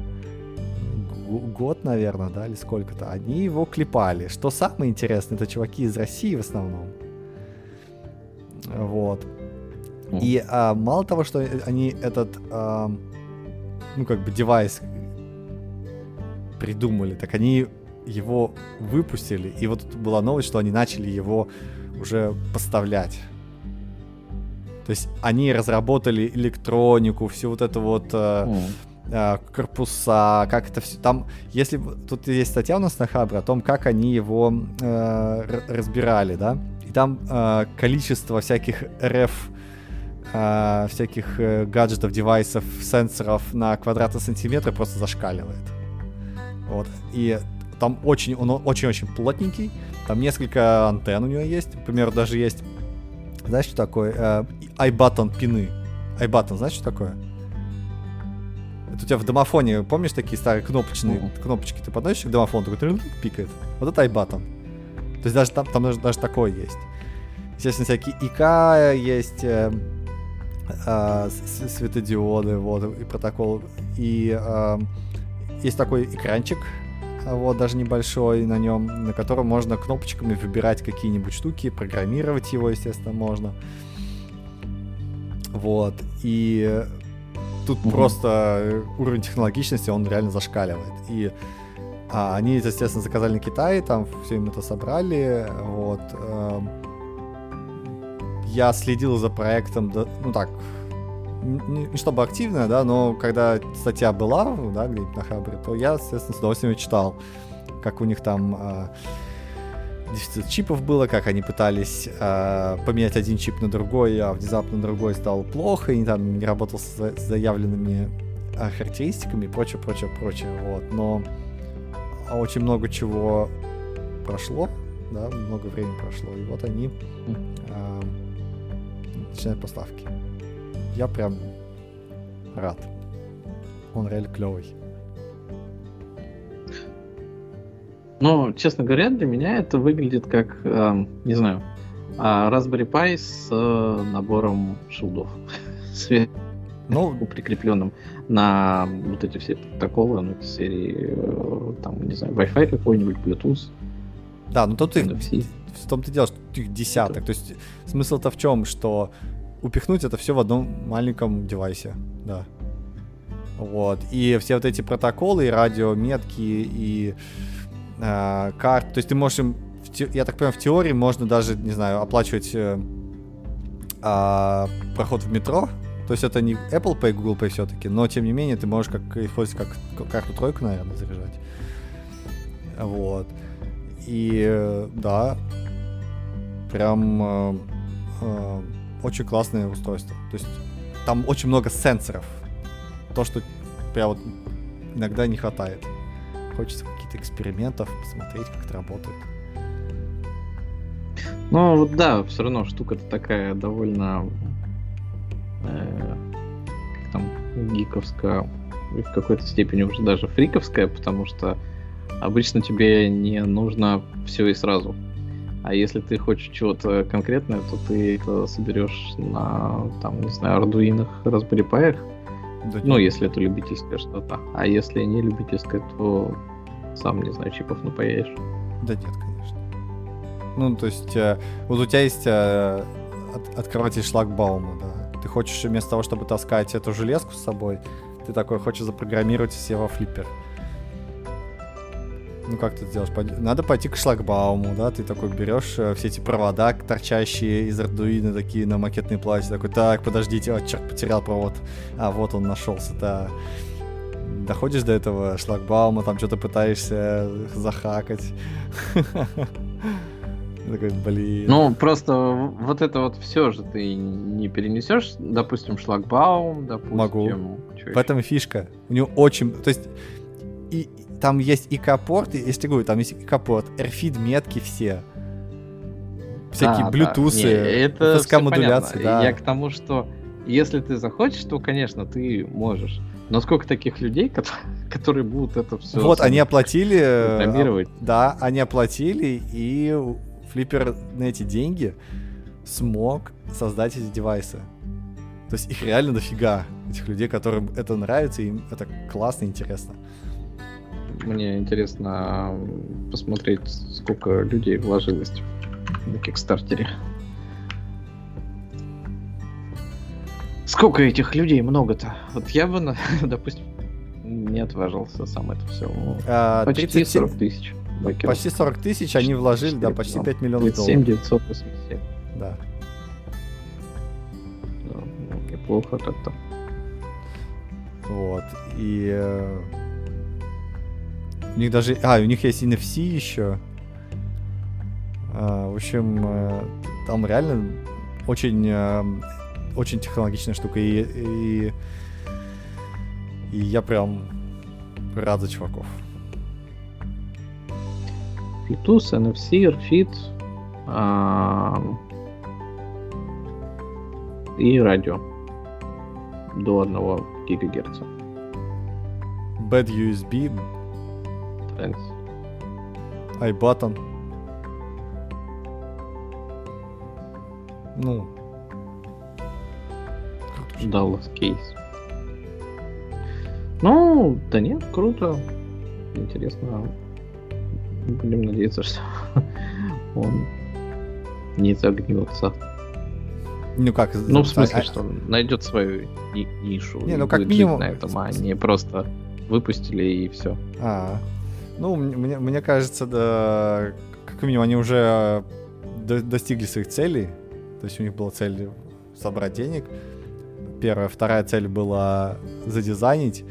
[SPEAKER 1] год, наверное, да, или сколько-то, они его клепали. Что самое интересное, это чуваки из России в основном. Вот. И а, мало того, что они этот, а, ну, как бы, девайс придумали, так они его выпустили. И вот была новость, что они начали его уже поставлять. То есть они разработали электронику, всю вот эту вот э, э, корпуса, как это все. Там, если тут есть статья у нас на Хабре о том, как они его э, разбирали, да, и там э, количество всяких RF э, всяких э, гаджетов, девайсов, сенсоров на квадратный сантиметр просто зашкаливает. Вот. И там очень, он очень-очень плотненький. Там несколько антенн у него есть. Например, даже есть, знаешь, что такое? Э, iButton пины. iButton, знаешь, что такое? Это у тебя в домофоне, помнишь такие старые кнопочные uh-huh. кнопочки? Ты подносишь к домофону, такой пикает. Вот это iButton. То есть даже там, там даже, даже такое есть. Естественно, всякие ИК есть, э, э, светодиоды, вот, и протокол. И э, есть такой экранчик, вот, даже небольшой на нем, на котором можно кнопочками выбирать какие-нибудь штуки, программировать его, естественно, можно. Вот, и тут угу. просто уровень технологичности, он реально зашкаливает. И а, они, естественно, заказали на Китае, там все им это собрали, вот. Э, я следил за проектом, ну так, не, чтобы активная, да, но когда статья была, да, где-нибудь на Хабре, то я, естественно, с удовольствием читал, как у них там э, дефицит чипов было, как они пытались э, поменять один чип на другой, а внезапно другой стал плохо, и там не работал с, с заявленными э, характеристиками и прочее, прочее, прочее, вот, но очень много чего прошло, да, много времени прошло, и вот они начинают поставки я прям рад. Он реально клевый.
[SPEAKER 2] Ну, честно говоря, для меня это выглядит как, э, не знаю, э, Raspberry Pi с э, набором шилдов. ну, прикрепленным на вот эти все протоколы, ну, серии, э, там, не знаю, Wi-Fi какой-нибудь, Bluetooth.
[SPEAKER 1] Да, ну тут их, в том-то дело, что их десяток. То есть смысл-то в чем, что упихнуть это все в одном маленьком девайсе, да. Вот. И все вот эти протоколы, и радиометки, и э, карт. То есть ты можешь им, я так понимаю, в теории можно даже, не знаю, оплачивать э, э, проход в метро. То есть это не Apple Pay, Google Pay все-таки, но тем не менее ты можешь как использовать как карту тройку, наверное, заряжать. Вот. И э, да, прям э, э, очень классное устройство. То есть там очень много сенсоров. То, что прям вот иногда не хватает. Хочется каких-то экспериментов, посмотреть, как это работает.
[SPEAKER 2] Ну да, все равно штука-то такая довольно э, как там гиковская, в какой-то степени уже даже фриковская, потому что обычно тебе не нужно все и сразу. А если ты хочешь чего-то конкретное, то ты это соберешь на, там, не знаю, ардуинах, Raspberry Pi. Да, ну, если это любительское что-то. А если не любительское, то сам, не знаю, чипов напаяешь.
[SPEAKER 1] Да нет, конечно. Ну, то есть, э, вот у тебя есть э, от, открыватель шлагбаума, да. Ты хочешь вместо того, чтобы таскать эту железку с собой, ты такой хочешь запрограммировать все во флиппер ну как ты сделаешь? Надо пойти к шлагбауму, да, ты такой берешь э, все эти провода, торчащие из Ардуина, такие на макетной плате, такой, так, подождите, о, черт, потерял провод. А, вот он нашелся, да. Доходишь до этого шлагбаума, там что-то пытаешься захакать.
[SPEAKER 2] Такой, блин. Ну, просто вот это вот все же ты не перенесешь, допустим, шлагбаум, допустим.
[SPEAKER 1] Могу. В этом фишка. У него очень... То есть и, там есть ИК-порт, если говорю, там есть ИК-порт, RFID метки все. Всякие а, Bluetooth, да.
[SPEAKER 2] это FSK-модуляции, да. Я к тому, что если ты захочешь, то, конечно, ты можешь. Но сколько таких людей, которые будут это все...
[SPEAKER 1] Вот, они оплатили... Программировать. Да, они оплатили, и Флиппер на эти деньги смог создать эти девайсы. То есть их реально дофига, этих людей, которым это нравится, им это классно, интересно.
[SPEAKER 2] Мне интересно посмотреть, сколько людей вложилось на Кикстартере. Сколько этих людей много-то? Вот я бы, допустим, не отважился сам это все.
[SPEAKER 1] А,
[SPEAKER 2] почти
[SPEAKER 1] 37
[SPEAKER 2] 40 тысяч. бакеров.
[SPEAKER 1] Почти 40 тысяч они вложили, да, почти 5 миллионов
[SPEAKER 2] 37
[SPEAKER 1] долларов.
[SPEAKER 2] 987.
[SPEAKER 1] Да.
[SPEAKER 2] Ну, Неплохо так-то.
[SPEAKER 1] Вот. И э, у них даже... А, у них есть NFC еще. А, в общем, э, там реально очень, э, очень технологичная штука. И, и, и я прям рад за чуваков.
[SPEAKER 2] Bluetooth, NFC, RFID а, и радио до 1 гигагерца.
[SPEAKER 1] Bad USB,
[SPEAKER 2] Thanks.
[SPEAKER 1] iButton. Ну.
[SPEAKER 2] Dallas кейс. Ну, да нет, круто. Интересно. Будем надеяться, что он не загнется.
[SPEAKER 1] Ну как?
[SPEAKER 2] Ну, в смысле,
[SPEAKER 1] а-
[SPEAKER 2] что найдет свою ни- нишу.
[SPEAKER 1] Не, ну, как минимум-
[SPEAKER 2] на этом, а не просто выпустили и все.
[SPEAKER 1] А, ну, мне, мне кажется, да, как минимум, они уже до- достигли своих целей. То есть у них была цель собрать денег. Первая, вторая цель была задизайнить.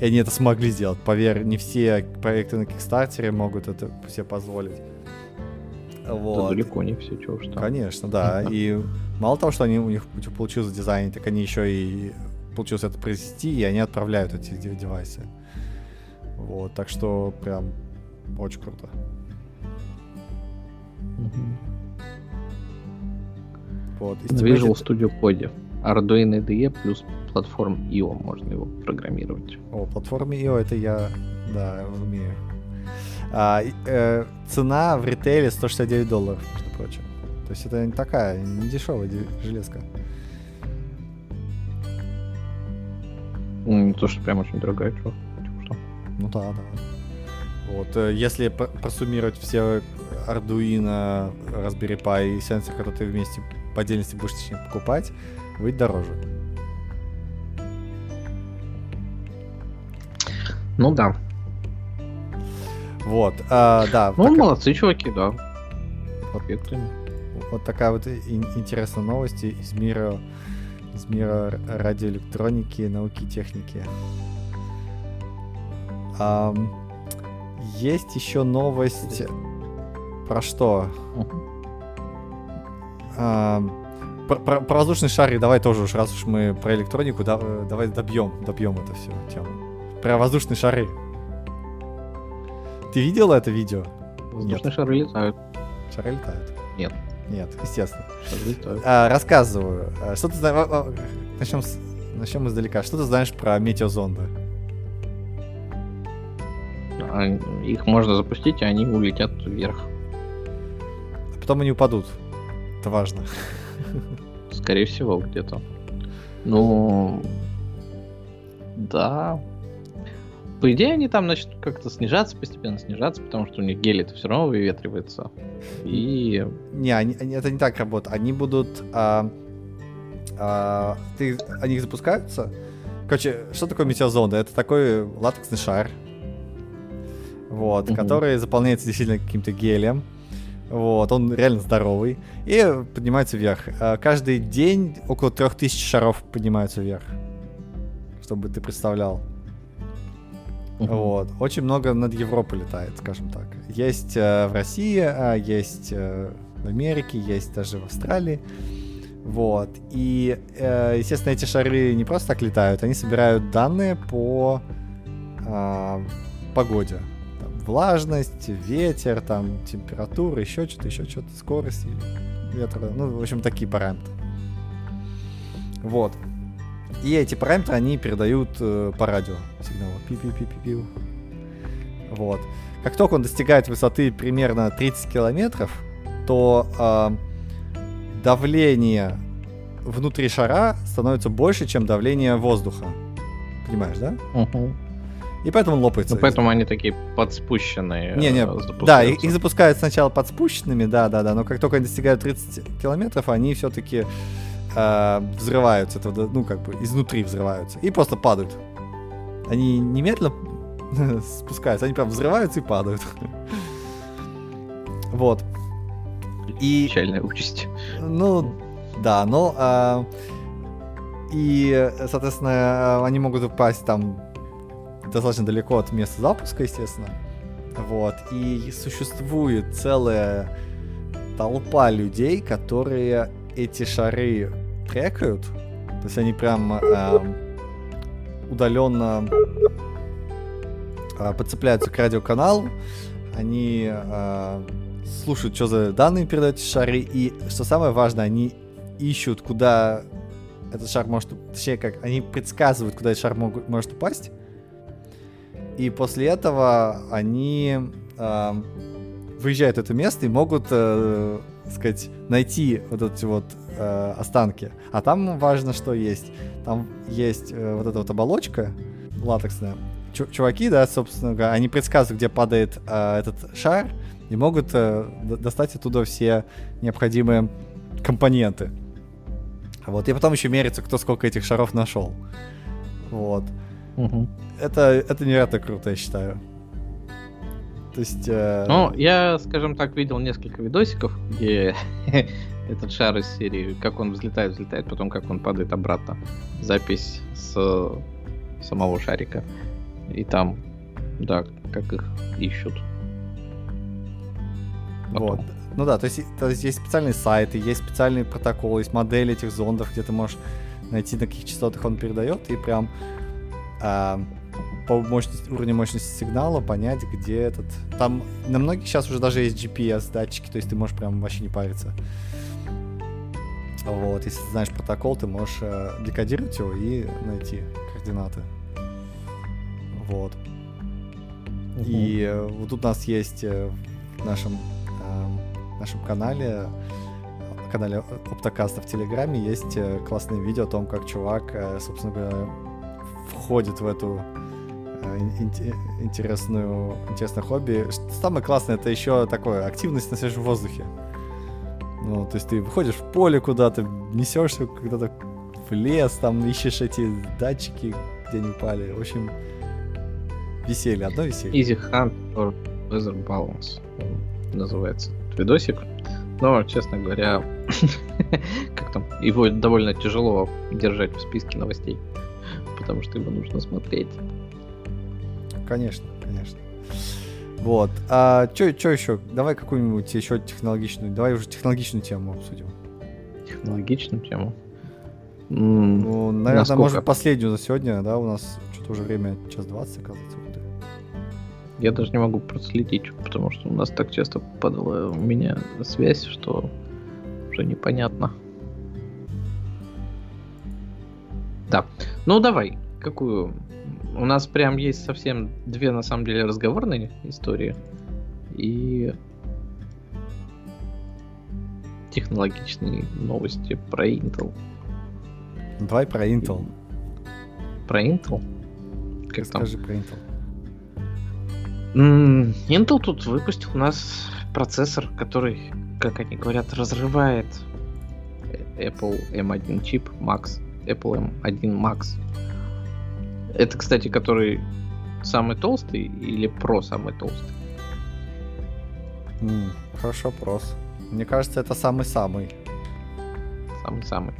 [SPEAKER 1] И они это смогли сделать. Поверь, не все проекты на Кикстартере могут это себе позволить.
[SPEAKER 2] Да
[SPEAKER 1] Вот.
[SPEAKER 2] далеко не все, чего там.
[SPEAKER 1] Конечно, да. И мало того, что они у них получилось дизайн, так они еще и получилось это произвести, и они отправляют эти де- девайсы. Вот, так что прям очень круто. Вот. и
[SPEAKER 2] На
[SPEAKER 1] теперь
[SPEAKER 2] Visual
[SPEAKER 1] это-
[SPEAKER 2] Studio Code. Arduino IDE плюс платформ IO можно его программировать.
[SPEAKER 1] О, платформе IO это я, да, умею. А, э, цена в ритейле 169 долларов, между прочим. То есть это не такая, не дешевая де- железка.
[SPEAKER 2] Ну, Не то, что прям очень дорогая, чего.
[SPEAKER 1] Ну да, да. Вот, э, если пр- просуммировать все Arduino, Raspberry Pi и сенсор, которые ты вместе по отдельности будешь точнее покупать, выйдет дороже.
[SPEAKER 2] Ну да.
[SPEAKER 1] Вот, а, да.
[SPEAKER 2] Ну,
[SPEAKER 1] такая-
[SPEAKER 2] молодцы, чуваки, да. Объектами.
[SPEAKER 1] вот такая вот ин- интересная новость из мира, из мира радиоэлектроники, науки и техники. Есть еще новость про что? Про, про- про воздушные шары давай тоже уж, раз уж мы про электронику, да- э, давай добьем, добьем эту всю тему. Про воздушные шары. Ты видел это видео?
[SPEAKER 2] Воздушные шары летают.
[SPEAKER 1] Шары летают?
[SPEAKER 2] Нет.
[SPEAKER 1] Нет, естественно.
[SPEAKER 2] Шары летают.
[SPEAKER 1] А, рассказываю. А, Что ты знаешь? Начнем, с... Начнем издалека. Что ты знаешь про метеозонды?
[SPEAKER 2] А, Их можно запустить, и они улетят вверх.
[SPEAKER 1] А потом они упадут. Это важно.
[SPEAKER 2] Скорее всего, где-то. Ну, да. По идее, они там начнут как-то снижаться, постепенно снижаться, потому что у них гелий это все равно выветривается. И
[SPEAKER 1] Не, они, это не так работает. Они будут... а, а, ты, они запускаются. Короче, что такое метеозонда? Это такой латексный шар, вот,
[SPEAKER 2] Мгм.
[SPEAKER 1] который заполняется действительно каким-то гелем. Вот, он реально здоровый. И поднимается вверх. А, Каждый день около 3000 шаров поднимаются вверх. Чтобы ты представлял. Вот. Очень много над Европой летает, скажем так. Есть э, в России, а, есть э, в Америке, есть даже в Австралии. Вот. И, э, естественно, эти шары не просто так летают, они собирают данные по а, погоде. Влажность, ветер, там, температура, еще что-то, еще что-то, скорость ветра. Ну, в общем, такие параметры. Вот. И эти параметры они передают э, по радио сигнал. Пи-пи-пи-пи-пиу. Вот. Как только он достигает высоты примерно 30 километров, то а, давление внутри шара становится больше, чем давление воздуха. Понимаешь, да?
[SPEAKER 2] Угу.
[SPEAKER 1] И поэтому лопается.
[SPEAKER 2] Ну, поэтому они такие подспущенные.
[SPEAKER 1] Не, не,
[SPEAKER 2] э,
[SPEAKER 1] да, их, их запускают сначала подспущенными, да, да, да, но как только они достигают 30 километров, они все-таки взрываются, это, ну, как бы изнутри взрываются, и просто падают. Они немедленно спускаются, они прям взрываются и падают. Вот. И
[SPEAKER 2] Печальная участь.
[SPEAKER 1] ну, да, но... а, и, соответственно, а, они могут упасть там достаточно далеко от места запуска, естественно. Вот. И существует целая толпа людей, которые эти шары трекают. То есть они прям эм, удаленно э, подцепляются к радиоканалу, они э, слушают, что за данные передают эти шары, и, что самое важное, они ищут, куда этот шар может... Точнее, как, они предсказывают, куда этот шар могут- может упасть, и после этого они э, выезжают в это место и могут, э, сказать, найти вот эти вот э, останки. А там важно, что есть. Там есть э, вот эта вот оболочка латексная. Чу- чуваки, да, собственно говоря, они предсказывают, где падает э, этот шар, и могут э, достать оттуда все необходимые компоненты. Вот, и потом еще мерится, кто сколько этих шаров нашел. Вот.
[SPEAKER 2] Мгм.
[SPEAKER 1] Это, это невероятно круто, я считаю. То есть... э,
[SPEAKER 2] Ну, я, скажем так, видел несколько видосиков, где этот шар из серии, как он взлетает, взлетает, потом как он падает обратно. Запись с самого шарика. И там, да, как их ищут.
[SPEAKER 1] Вот.
[SPEAKER 2] Потом.
[SPEAKER 1] Ну да, то есть, то есть есть специальные сайты, есть специальные протоколы, есть модели этих зондов, где ты можешь найти, на каких частотах он передает, и прям а, по мощности, уровню мощности сигнала понять, где этот... Там на многих сейчас уже даже есть GPS-датчики, то есть ты можешь прям вообще не париться. Вот, если ты знаешь протокол, ты можешь э, декодировать его и найти координаты. Вот. И э, вот тут у нас есть э, в нашем, эм, нашем канале, э, канале Оптокаста в Телеграме, есть э, классное видео о том, как чувак, э, собственно говоря, входит в эту э, ин- ин- интересную, интересное хобби. Самое классное это еще такое, активность на свежем воздухе. Ну, то есть ты выходишь в поле куда-то, несешься куда-то в лес, там ищешь эти датчики, где они упали. В общем, веселье, одно веселье.
[SPEAKER 2] Easy Hunt or Weather Balance называется видосик. Но, честно говоря, как там, его довольно тяжело держать в списке новостей, потому что его нужно смотреть.
[SPEAKER 1] Конечно, конечно. Вот. А что еще? Давай какую-нибудь еще технологичную. Давай уже технологичную тему обсудим.
[SPEAKER 2] Технологичную тему. М,
[SPEAKER 1] Ну, наверное,
[SPEAKER 2] насколько?
[SPEAKER 1] может, последнюю за сегодня, да? У нас что-то уже время час 20, оказывается.
[SPEAKER 2] Я даже не могу проследить, потому что у нас так часто падала у меня связь, что уже непонятно. Да. Ну давай, какую? У нас прям есть совсем две на самом деле разговорные истории и технологичные новости про Intel.
[SPEAKER 1] Давай про Intel.
[SPEAKER 2] Про Intel? Как там?
[SPEAKER 1] Скажи про Intel.
[SPEAKER 2] Intel тут выпустил у нас процессор, который, как они говорят, разрывает Apple M1 чип Max. Apple M1 Max. Это, кстати, который самый толстый или Pro самый толстый?
[SPEAKER 1] М, Хороший вопрос. Мне кажется, это самый-самый.
[SPEAKER 2] Самый-самый.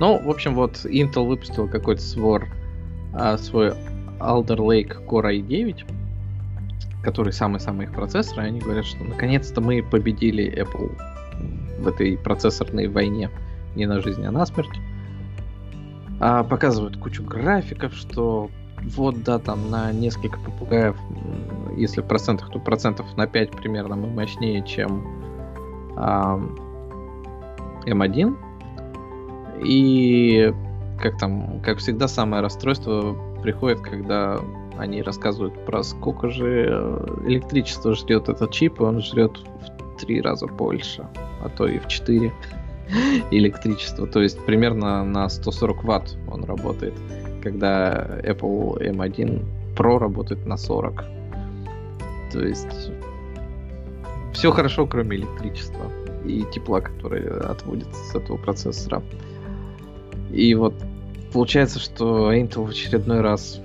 [SPEAKER 2] Ну, в общем, вот Intel выпустил какой-то свор, а, свой Alder Lake Core i9, который самый-самый их процессор, и они говорят, что наконец-то мы победили Apple в этой процессорной войне не на жизнь, а на смерть. А, показывают кучу графиков, что вот, да, там на несколько попугаев, если в процентах, то процентов на 5 примерно мы мощнее, чем ам, M1. И как там, как всегда, самое расстройство приходит, когда они рассказывают про сколько же э, электричества жрет этот чип, и он жрет в три раза больше, а то и в четыре. электричества. То есть примерно на 140 ватт он работает, когда Apple M1 Pro работает на 40. То есть все хорошо, кроме электричества и тепла, которое отводится с этого процессора. И вот получается, что Intel в очередной раз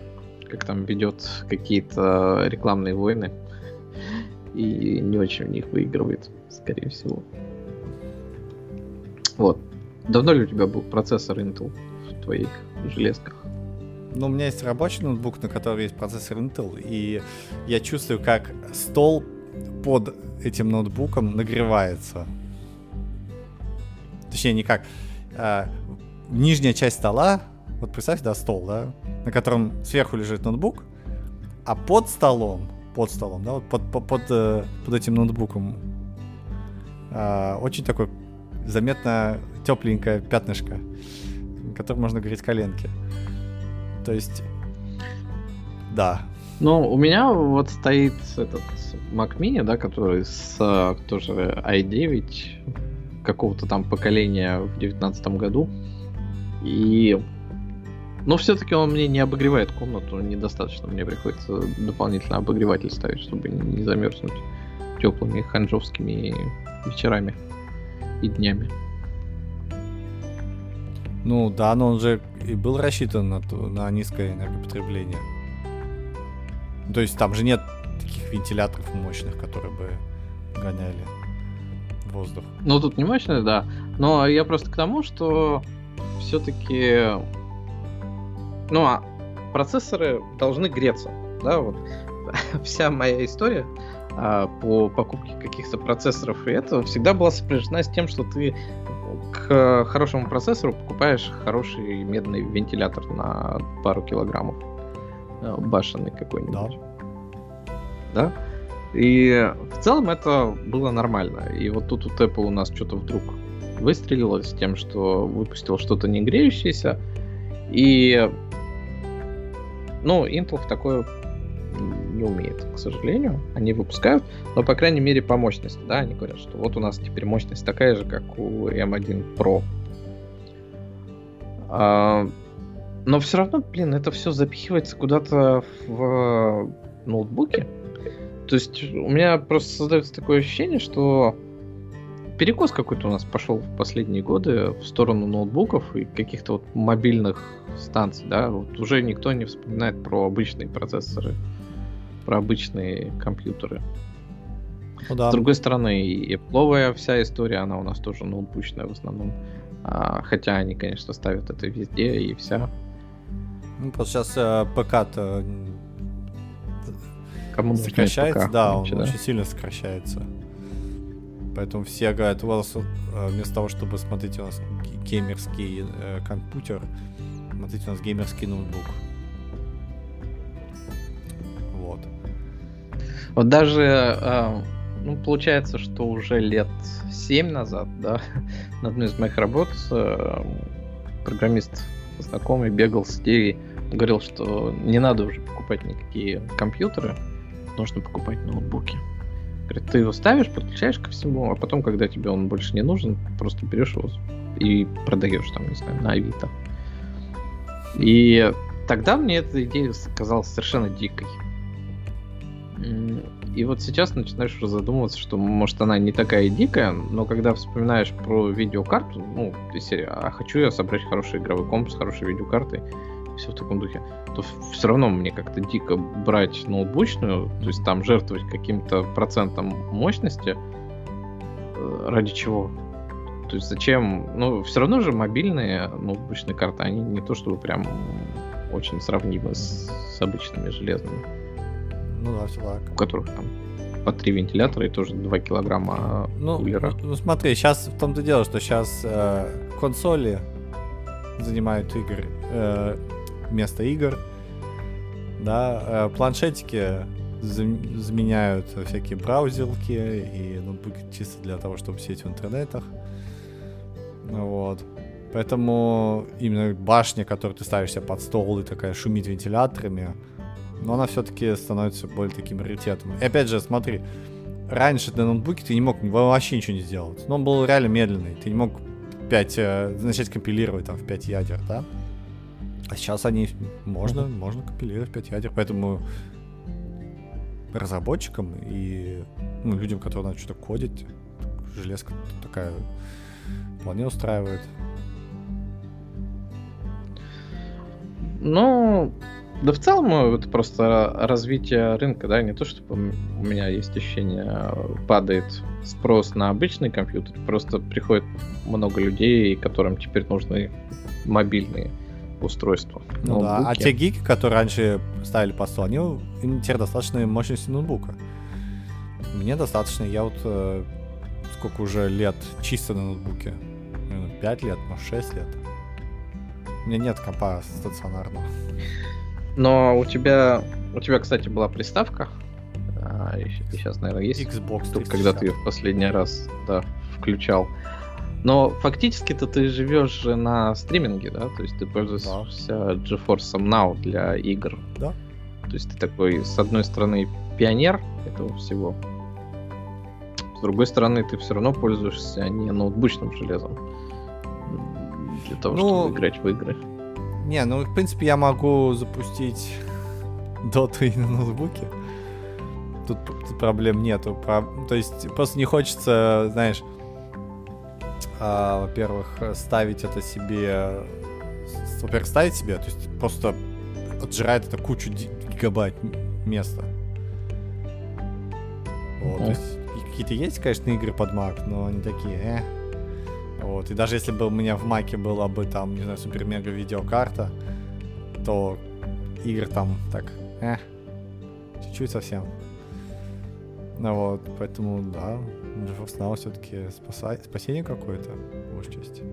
[SPEAKER 2] как там ведет какие-то рекламные войны и не очень в них выигрывает, скорее всего. Вот. Давно ли у тебя был процессор Intel в твоих железках?
[SPEAKER 1] Ну, у меня есть рабочий ноутбук, на котором есть процессор Intel, и я чувствую, как стол под этим ноутбуком нагревается. Точнее, не как. А, нижняя часть стола, вот представь, да, стол, да, на котором сверху лежит ноутбук, а под столом, под столом, да, вот под, под, под, э, под этим ноутбуком а, очень такой заметно тепленькое пятнышко, которым можно говорить коленки. То есть, да.
[SPEAKER 2] Ну, у меня вот стоит этот Mac Mini, да, который с тоже i9 какого-то там поколения в девятнадцатом году. И но все-таки он мне не обогревает комнату, недостаточно. Мне приходится дополнительно обогреватель ставить, чтобы не замерзнуть теплыми ханжовскими вечерами и днями.
[SPEAKER 1] Ну да, но он же и был рассчитан на, на низкое энергопотребление. То есть там же нет таких вентиляторов мощных, которые бы гоняли воздух.
[SPEAKER 2] Ну тут не мощные, да. Но я просто к тому, что все-таки ну а процессоры должны греться, да, вот вся моя история по покупке каких-то процессоров и этого всегда была сопряжена с тем, что ты к хорошему процессору покупаешь хороший медный вентилятор на пару килограммов э, башенный какой-нибудь. Да. да? И в целом это было нормально. И вот тут вот Apple у нас что-то вдруг выстрелило с тем, что выпустил что-то не греющееся. И ну, Intel в такое не умеет, к сожалению. Они выпускают, но, по крайней мере, по мощности, да, они говорят, что вот у нас теперь мощность такая же, как у M1 Pro. А, но все равно, блин, это все запихивается куда-то в ноутбуке. То есть у меня просто создается такое ощущение, что перекос какой-то у нас пошел в последние годы в сторону ноутбуков и каких-то вот мобильных станций, да, вот уже никто не вспоминает про обычные процессоры, про обычные компьютеры. Ну, да. С другой стороны, и Apple вся история, она у нас тоже ноутбучная в основном. А, хотя они, конечно, ставят это везде и вся.
[SPEAKER 1] Ну, просто сейчас э, ПК-то Кому сокращается, ПК, да, он да? очень сильно сокращается. Поэтому все говорят, у вас э, вместо того, чтобы смотреть у нас геймерский э, компьютер, смотрите у нас геймерский ноутбук. Вот
[SPEAKER 2] даже, э, ну, получается, что уже лет 7 назад, да, на одной из моих работ э, программист знакомый бегал с идеей, говорил, что не надо уже покупать никакие компьютеры, нужно покупать ноутбуки. Говорит, ты его ставишь, подключаешь ко всему, а потом, когда тебе он больше не нужен, просто берешь его и продаешь там, не знаю, на Авито. И тогда мне эта идея казалась совершенно дикой. И вот сейчас начинаешь задумываться, что может она не такая дикая, но когда вспоминаешь про видеокарту, ну, из серии, а хочу я собрать хороший игровой комп с хорошей видеокартой, все в таком духе, то все равно мне как-то дико брать ноутбучную, то есть там жертвовать каким-то процентом мощности, э, ради чего? То есть зачем? Ну, все равно же мобильные ноутбучные карты, они не то чтобы прям очень сравнимы с, с обычными железными.
[SPEAKER 1] Ну да, все так.
[SPEAKER 2] У которых там по три вентилятора и тоже 2 килограмма
[SPEAKER 1] ну, кулера. Ну, ну смотри, сейчас в том-то дело, что сейчас э, консоли занимают игры, э, вместо игр. Да, э, планшетики заменяют всякие браузерки и ноутбуки чисто для того, чтобы сидеть в интернетах. Вот. Поэтому именно башня, которую ты ставишь себе под стол и такая шумит вентиляторами, но она все-таки становится более таким раритетом. И опять же, смотри, раньше на ноутбуке ты не мог вообще ничего не сделать. Но он был реально медленный. Ты не мог 5, э, начать компилировать там в 5 ядер, да? А сейчас они, можно, можно компилировать в 5 ядер, поэтому разработчикам и ну, людям, которые надо что-то кодить, железка такая вполне устраивает.
[SPEAKER 2] Ну, да в целом это просто развитие рынка, да, не то, чтобы у меня есть ощущение, падает спрос на обычный компьютер, просто приходит много людей, которым теперь нужны мобильные устройства.
[SPEAKER 1] Ну ноутбуки. да, а те гики, которые раньше ставили по 100, они, им теперь достаточно мощности ноутбука. Мне достаточно, я вот э, сколько уже лет чисто на ноутбуке, 5 лет, может 6 лет. У меня нет компа стационарного.
[SPEAKER 2] Но у тебя, у тебя, кстати, была приставка. А, и сейчас, наверное, есть.
[SPEAKER 1] Xbox
[SPEAKER 2] Тут, когда ты ее в последний раз да, включал. Но фактически-то ты живешь же на стриминге, да? То есть ты пользуешься да. GeForce Now для игр.
[SPEAKER 1] Да.
[SPEAKER 2] То есть ты такой, с одной стороны, пионер этого всего. С другой стороны, ты все равно пользуешься не ноутбучным железом. Для того, ну, чтобы играть в игры.
[SPEAKER 1] Не, ну, в принципе, я могу запустить доту и на ноутбуке. Тут, тут проблем нету. Про... То есть просто не хочется, знаешь, а, во-первых, ставить это себе... Во-первых, ставить себе, то есть просто отжирает это кучу гигабайт места. Вот, то есть какие-то есть, конечно, игры под Mac, но они такие, э, вот. И даже если бы у меня в маке была бы там, не знаю, супер-мега видеокарта, то игр там так, э, чуть-чуть совсем. Ну вот, поэтому, да, GeForce Now все-таки спаса... спасение какое-то, по большей части.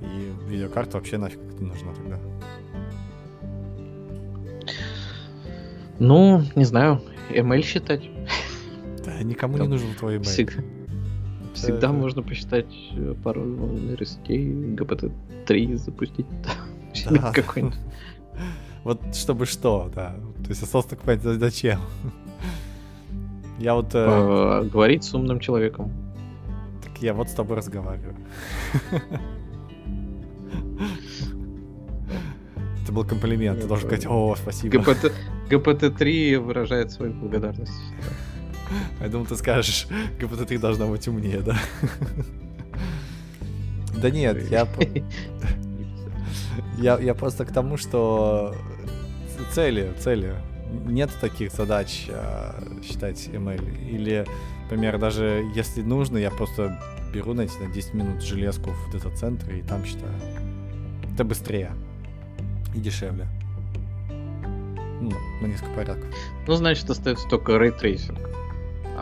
[SPEAKER 1] И видеокарта вообще нафиг не нужна тогда.
[SPEAKER 2] Ну, не знаю, ML считать.
[SPEAKER 1] Да, никому Там не нужен твой email.
[SPEAKER 2] Всегда, Всегда это... можно посчитать э, пару нейросетей, GPT-3 запустить. Да. Какой-нибудь.
[SPEAKER 1] Вот чтобы что, да. То есть осталось только понять, зачем. Я вот...
[SPEAKER 2] Э... Говорить с умным человеком.
[SPEAKER 1] Так я вот с тобой разговариваю. Это был комплимент. Ты должен сказать, о, спасибо.
[SPEAKER 2] ГПТ-3 выражает свою благодарность.
[SPEAKER 1] Я думал, ты скажешь, ГПТ-3 должна быть умнее, да? Да нет, я... Я, я просто к тому, что цели, цели. Нет таких задач а, считать ML. Или, например, даже если нужно, я просто беру, знаете, на 10 минут железку в дата-центре и там считаю. Это быстрее и дешевле. Ну, на несколько порядков.
[SPEAKER 2] Ну, значит, остается только ray tracing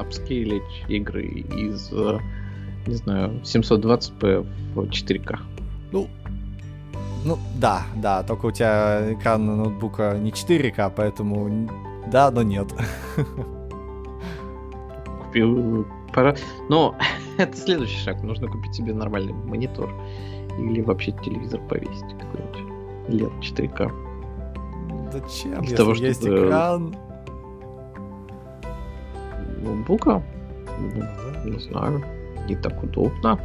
[SPEAKER 2] апскейлить игры из, э, не знаю, 720p в 4К.
[SPEAKER 1] Ну, ну, да, да, только у тебя экран ноутбука не 4К, поэтому да, но нет.
[SPEAKER 2] Купил пора... Но это следующий шаг. Нужно купить себе нормальный монитор. Или вообще телевизор повесить какой-нибудь. Лет 4К.
[SPEAKER 1] Зачем? Для Если того, чтобы... есть экран,
[SPEAKER 2] ноутбука? Ну, не знаю. Не так удобно.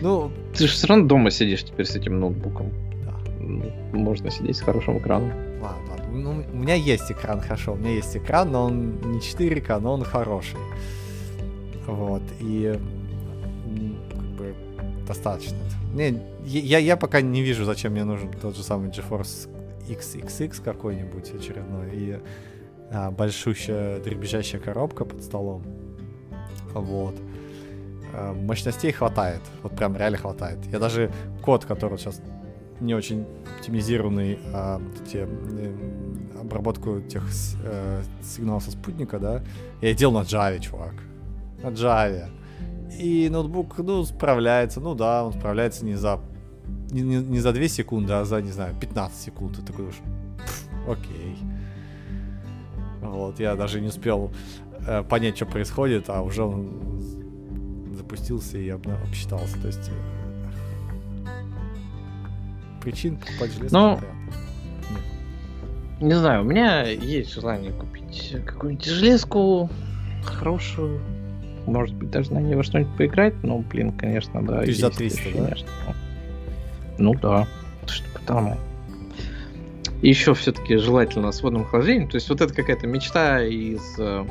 [SPEAKER 2] Ну, ты же все равно дома сидишь теперь с этим ноутбуком. Да. Ну, можно сидеть с хорошим экраном.
[SPEAKER 1] Ладно, ладно. Ну, у меня есть экран, хорошо. У меня есть экран, но он не 4К, но он хороший. Вот. И как бы достаточно. Не, я, я пока не вижу, зачем мне нужен тот же самый GeForce XXX какой-нибудь очередной. И а, большущая дребезжащая коробка под столом. Вот. А, мощностей хватает. Вот прям реально хватает. Я даже код, который сейчас не очень оптимизированный, а, те, обработку тех э, сигналов со спутника, да, я делал на Java, чувак. На Java. И ноутбук, ну, справляется. Ну да, он справляется не за не, не, не за 2 секунды, а за, не знаю, 15 секунд. Ты такой, окей. Вот, я даже не успел э, понять, что происходит, а уже он запустился и обсчитался. То есть э, причин покупать железо
[SPEAKER 2] ну, не знаю, у меня есть желание купить какую-нибудь железку хорошую, может быть, даже на ней во что-нибудь поиграть, но, блин, конечно, да.
[SPEAKER 1] Тысяч за 300, да? Конечно.
[SPEAKER 2] Ну да, что потому. И еще все-таки желательно с водным охлаждением. То есть вот это какая-то мечта из э,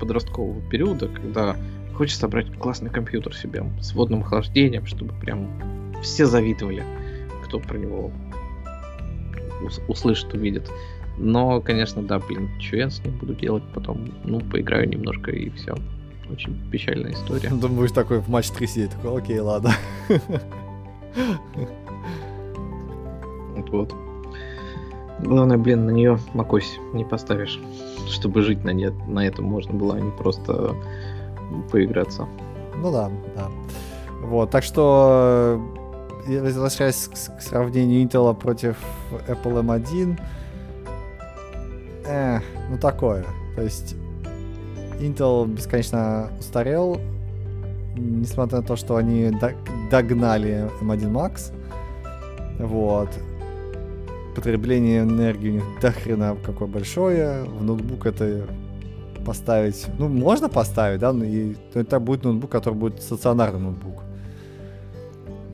[SPEAKER 2] подросткового периода, когда хочется собрать классный компьютер себе с водным охлаждением, чтобы прям все завидовали, кто про него услышит, увидит. Но, конечно, да, блин, что я с ним буду делать потом? Ну, поиграю немножко и все. Очень печальная история.
[SPEAKER 1] Думаешь, такой в матч 3 сидит, такой, окей, ладно.
[SPEAKER 2] Вот. Главное, блин, на нее макось не поставишь, чтобы жить на, нет, на этом можно было, а не просто поиграться.
[SPEAKER 1] Ну да, да. Вот, так что, э, возвращаясь к сравнению Intel против Apple M1, э, ну такое. То есть Intel бесконечно устарел, несмотря на то, что они догнали M1 Max. Вот потребление энергии у них до хрена какое большое. В ноутбук это поставить... Ну, можно поставить, да, и это будет ноутбук, который будет стационарный ноутбук.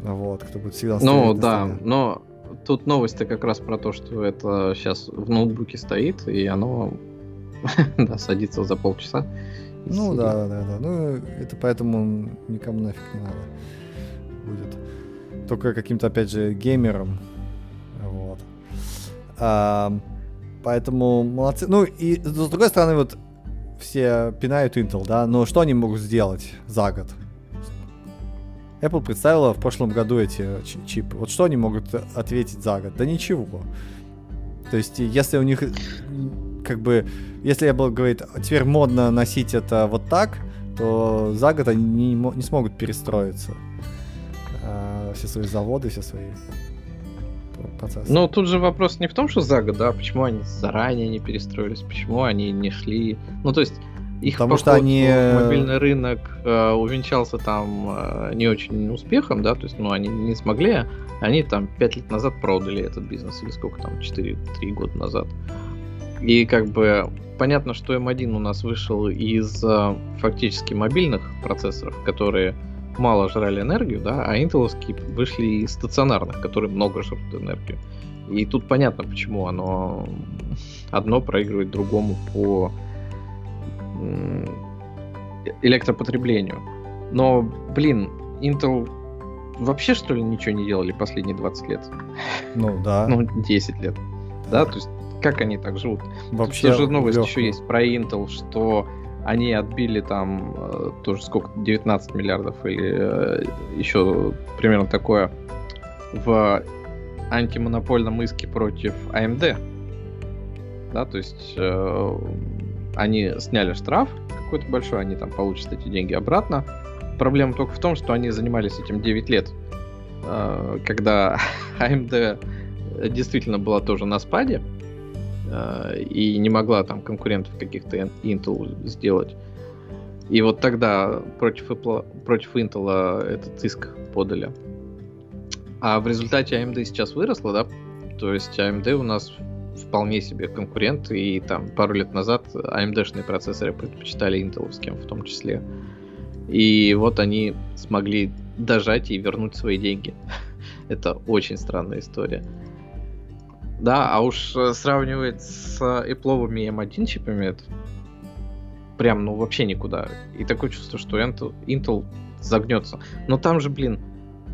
[SPEAKER 1] Вот, кто будет всегда
[SPEAKER 2] Ну, да, но тут новость-то как раз про то, что это сейчас в ноутбуке стоит, и оно да, садится за полчаса.
[SPEAKER 1] Ну да, да, да, да. Ну, это поэтому никому нафиг не надо будет. Только каким-то, опять же, геймерам а, поэтому молодцы. Ну и с другой стороны, вот все пинают Intel, да, но что они могут сделать за год? Apple представила в прошлом году эти чипы. Вот что они могут ответить за год? Да ничего. То есть, если у них, как бы, если Apple говорит, теперь модно носить это вот так, то за год они не, не смогут перестроиться. Все свои заводы, все свои
[SPEAKER 2] процесс. Ну, тут же вопрос не в том, что за год, да, почему они заранее не перестроились, почему они не шли. Ну, то есть, их
[SPEAKER 1] Потому что они...
[SPEAKER 2] мобильный рынок э, увенчался там э, не очень успехом, да, то есть, ну, они не смогли, они там 5 лет назад продали этот бизнес, или сколько там, 4-3 года назад. И как бы понятно, что M1 у нас вышел из э, фактически мобильных процессоров, которые мало жрали энергию, да, а интеловские вышли из стационарных, которые много жрут энергию. И тут понятно, почему оно одно проигрывает другому по электропотреблению. Но, блин, Intel вообще, что ли, ничего не делали последние 20 лет?
[SPEAKER 1] Ну, да.
[SPEAKER 2] Ну, 10 лет. Да, то есть, как они так живут? Вообще, Тут же новость легко. еще есть про Intel, что они отбили там э, тоже сколько, 19 миллиардов или э, еще примерно такое в антимонопольном иске против AMD. Да, то есть э, они сняли штраф какой-то большой, они там получат эти деньги обратно. Проблема только в том, что они занимались этим 9 лет, э, когда AMD действительно была тоже на спаде, и не могла там конкурентов каких-то Intel сделать. И вот тогда против, Apple, против Intel этот иск подали. А в результате AMD сейчас выросла, да? То есть AMD у нас вполне себе конкурент, и там пару лет назад AMD-шные процессоры предпочитали интеловским в том числе. И вот они смогли дожать и вернуть свои деньги. Это очень странная история. Да, а уж э, сравнивать с Apple M1 чипами, это прям, ну, вообще никуда. И такое чувство, что Intel, Intel загнется. Но там же, блин,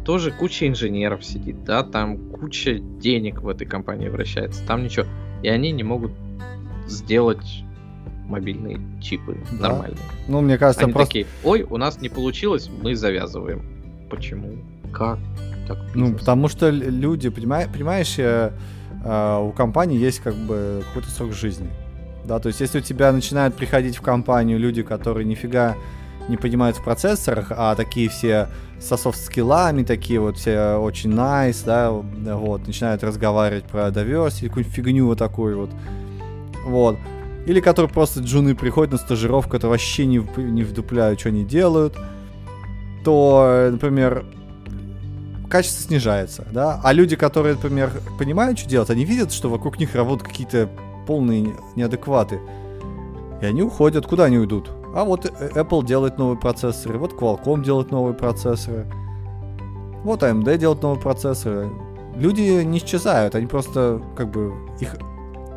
[SPEAKER 2] тоже куча инженеров сидит, да, там куча денег в этой компании вращается, там ничего. И они не могут сделать мобильные чипы да. нормальные.
[SPEAKER 1] Ну, мне кажется,
[SPEAKER 2] они просто... такие, ой, у нас не получилось, мы завязываем. Почему? Как?
[SPEAKER 1] Так ну, потому что люди, понимаешь, понимаешь э, а, у компании есть как бы какой-то срок жизни. Да, то есть если у тебя начинают приходить в компанию люди, которые нифига не понимают в процессорах, а такие все со софт-скиллами, такие вот все очень nice, да, вот, начинают разговаривать про diversity, какую-нибудь фигню вот такую вот, вот. Или которые просто джуны приходят на стажировку, которые вообще не, не вдупляют, что они делают, то, например, качество снижается, да, а люди, которые, например, понимают, что делать, они видят, что вокруг них работают какие-то полные неадекваты, И они уходят. Куда они уйдут? А вот Apple делает новые процессоры, вот Qualcomm делает новые процессоры, вот AMD делает новые процессоры. Люди не исчезают, они просто как бы их,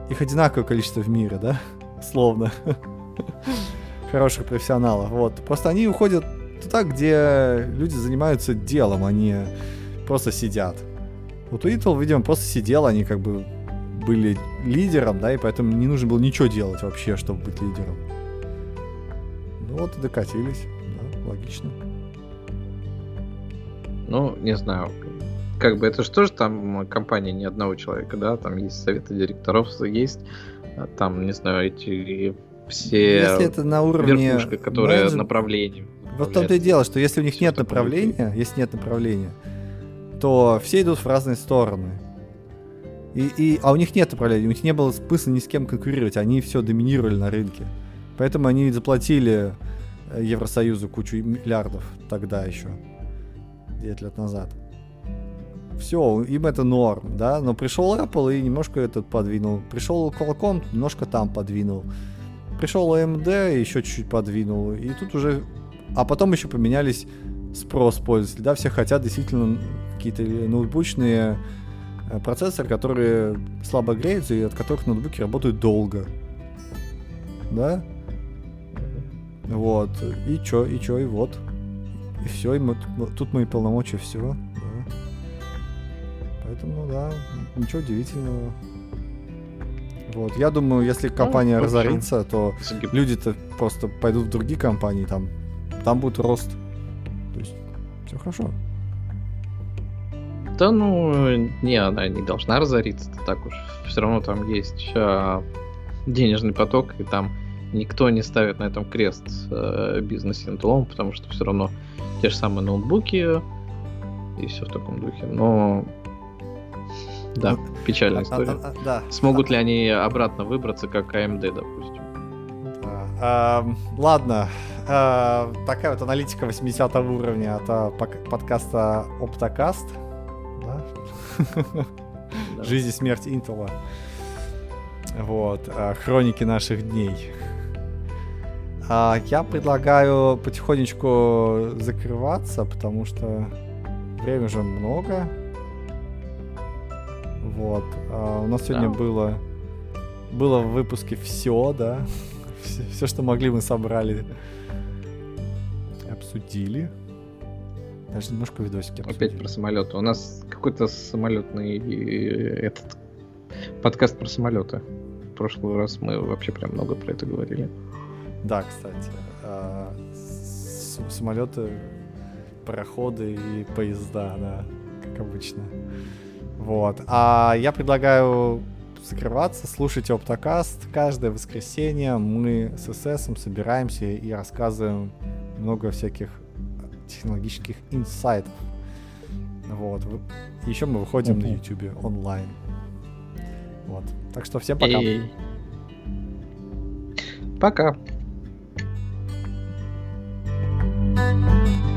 [SPEAKER 1] их одинаковое количество в мире, да? Словно. Хороших профессионалов. Вот. Просто они уходят туда, где люди занимаются делом, а просто сидят. Вот у Intel, видимо, просто сидел, они как бы были лидером, да, и поэтому не нужно было ничего делать вообще, чтобы быть лидером. Ну вот и докатились, да, логично.
[SPEAKER 2] Ну, не знаю, как бы это же тоже там компания не одного человека, да, там есть советы директоров, есть а там, не знаю, эти все
[SPEAKER 1] если это на уровне
[SPEAKER 2] верхушка, которая менеджер... направление.
[SPEAKER 1] Вот в том-то и дело, что если у них нет направления, если нет направления, то все идут в разные стороны. И, и, а у них нет направления, у них не было смысла ни с кем конкурировать, они все доминировали на рынке. Поэтому они заплатили э, Евросоюзу кучу миллиардов тогда еще, 9 лет назад. Все, им это норм, да, но пришел Apple и немножко этот подвинул. Пришел Qualcomm, немножко там подвинул. Пришел AMD, еще чуть-чуть подвинул. И тут уже... А потом еще поменялись спрос пользователей, да, все хотят действительно какие-то ноутбучные Э, процессор, которые слабо греются и от которых ноутбуки работают долго. Да? Вот. И чё, и чё, и вот. И все, и мы, тут мои полномочия, все. Да. Поэтому, да, ничего удивительного. Вот. Я думаю, если ну, компания ну, разорится, то люди-то просто пойдут в другие компании, там, там будет рост. То есть, все хорошо.
[SPEAKER 2] Да ну, не, она не должна разориться так уж. Все равно там есть а, денежный поток, и там никто не ставит на этом крест а, бизнес Intel, потому что все равно те же самые ноутбуки и все в таком духе. Но да, ну, печальная а, история. А, а, а, да. Смогут ли они обратно выбраться, как AMD, допустим?
[SPEAKER 1] Да. А, ладно, а, такая вот аналитика 80 уровня от подкаста Оптокаст. Жизнь и смерть Интела. Вот. А, хроники наших дней. А я предлагаю потихонечку закрываться, потому что время уже много. Вот. А у нас сегодня да. было было в выпуске все, да. Все, все, что могли, мы собрали, обсудили. Даже немножко видосики
[SPEAKER 2] обсудили. Опять про самолеты. У нас какой-то самолетный этот подкаст про самолеты. В прошлый раз мы вообще прям много про это говорили.
[SPEAKER 1] Да, кстати. А, самолеты, пароходы и поезда, да, как обычно. Вот. А я предлагаю закрываться, слушайте Оптокаст. Каждое воскресенье мы с ССом собираемся и рассказываем много всяких технологических инсайтов. Вот. Еще мы выходим на YouTube онлайн. Вот. Так что всем пока. И...
[SPEAKER 2] Пока. thank you